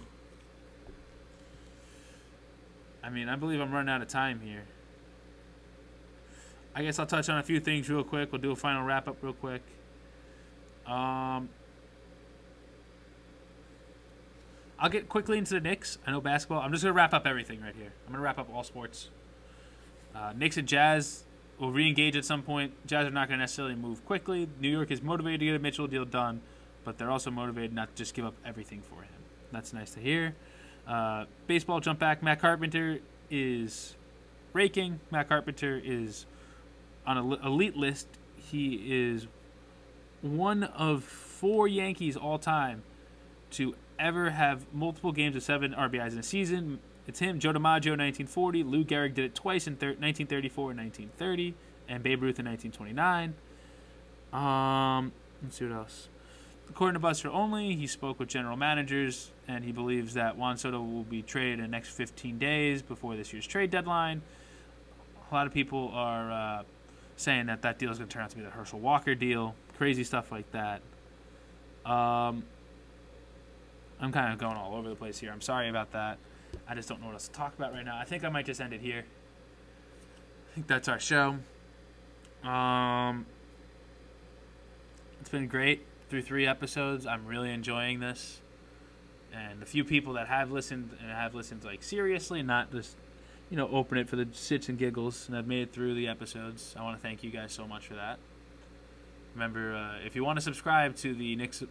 Speaker 1: I mean, I believe I'm running out of time here. I guess I'll touch on a few things real quick. We'll do a final wrap up real quick. Um, I'll get quickly into the Knicks. I know basketball. I'm just gonna wrap up everything right here. I'm gonna wrap up all sports. Uh, Knicks and Jazz will re-engage at some point. Jazz are not gonna necessarily move quickly. New York is motivated to get a Mitchell deal done, but they're also motivated not to just give up everything for him. That's nice to hear. Uh, baseball jump back. Matt Carpenter is raking. Matt Carpenter is on an elite list. He is one of four Yankees all time to ever have multiple games of seven RBIs in a season. It's him, Joe DiMaggio, 1940. Lou Gehrig did it twice in thir- 1934 and 1930, and Babe Ruth in 1929. Um, let's see what else. According to Buster Olney, he spoke with general managers, and he believes that Juan Soto will be traded in the next 15 days before this year's trade deadline. A lot of people are uh, saying that that deal is going to turn out to be the Herschel Walker deal. Crazy stuff like that. Um, I'm kind of going all over the place here. I'm sorry about that. I just don't know what else to talk about right now. I think I might just end it here. I think that's our show. Um, it's been great through three episodes. I'm really enjoying this, and the few people that have listened and have listened like seriously, not just you know open it for the sits and giggles, and have made it through the episodes. I want to thank you guys so much for that. Remember, uh, if you want to subscribe to the Nick's,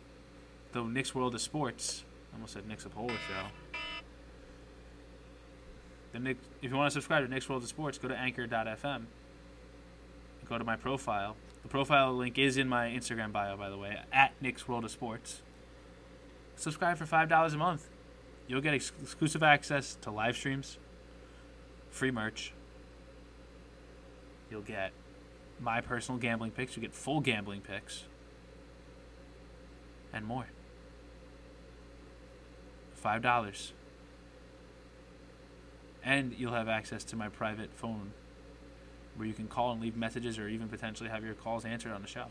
Speaker 1: the Nick's World of Sports, I almost said Nick Cipolla Show. The Nick, if you want to subscribe to Nick's World of Sports, go to Anchor.fm. Go to my profile. The profile link is in my Instagram bio, by the way, at Nick's World of Sports. Subscribe for five dollars a month. You'll get ex- exclusive access to live streams, free merch. You'll get my personal gambling picks. You get full gambling picks, and more. Five dollars. And you'll have access to my private phone where you can call and leave messages or even potentially have your calls answered on the show.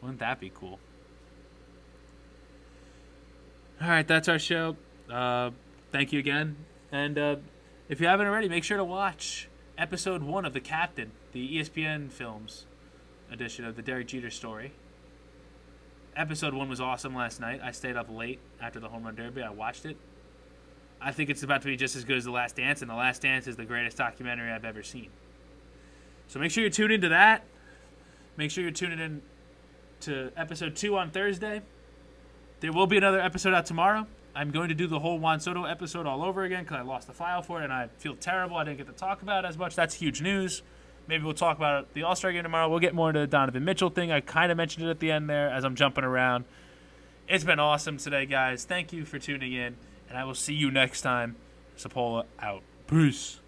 Speaker 1: Wouldn't that be cool? All right, that's our show. Uh, thank you again. And uh, if you haven't already, make sure to watch episode one of The Captain, the ESPN Films edition of the Derek Jeter story. Episode one was awesome last night. I stayed up late after the home run derby. I watched it. I think it's about to be just as good as The Last Dance, and The Last Dance is the greatest documentary I've ever seen. So make sure you're into that. Make sure you're tuning in to episode two on Thursday. There will be another episode out tomorrow. I'm going to do the whole Juan Soto episode all over again because I lost the file for it and I feel terrible. I didn't get to talk about it as much. That's huge news. Maybe we'll talk about the All Star game tomorrow. We'll get more into the Donovan Mitchell thing. I kind of mentioned it at the end there as I'm jumping around. It's been awesome today, guys. Thank you for tuning in, and I will see you next time. Cipolla out. Peace.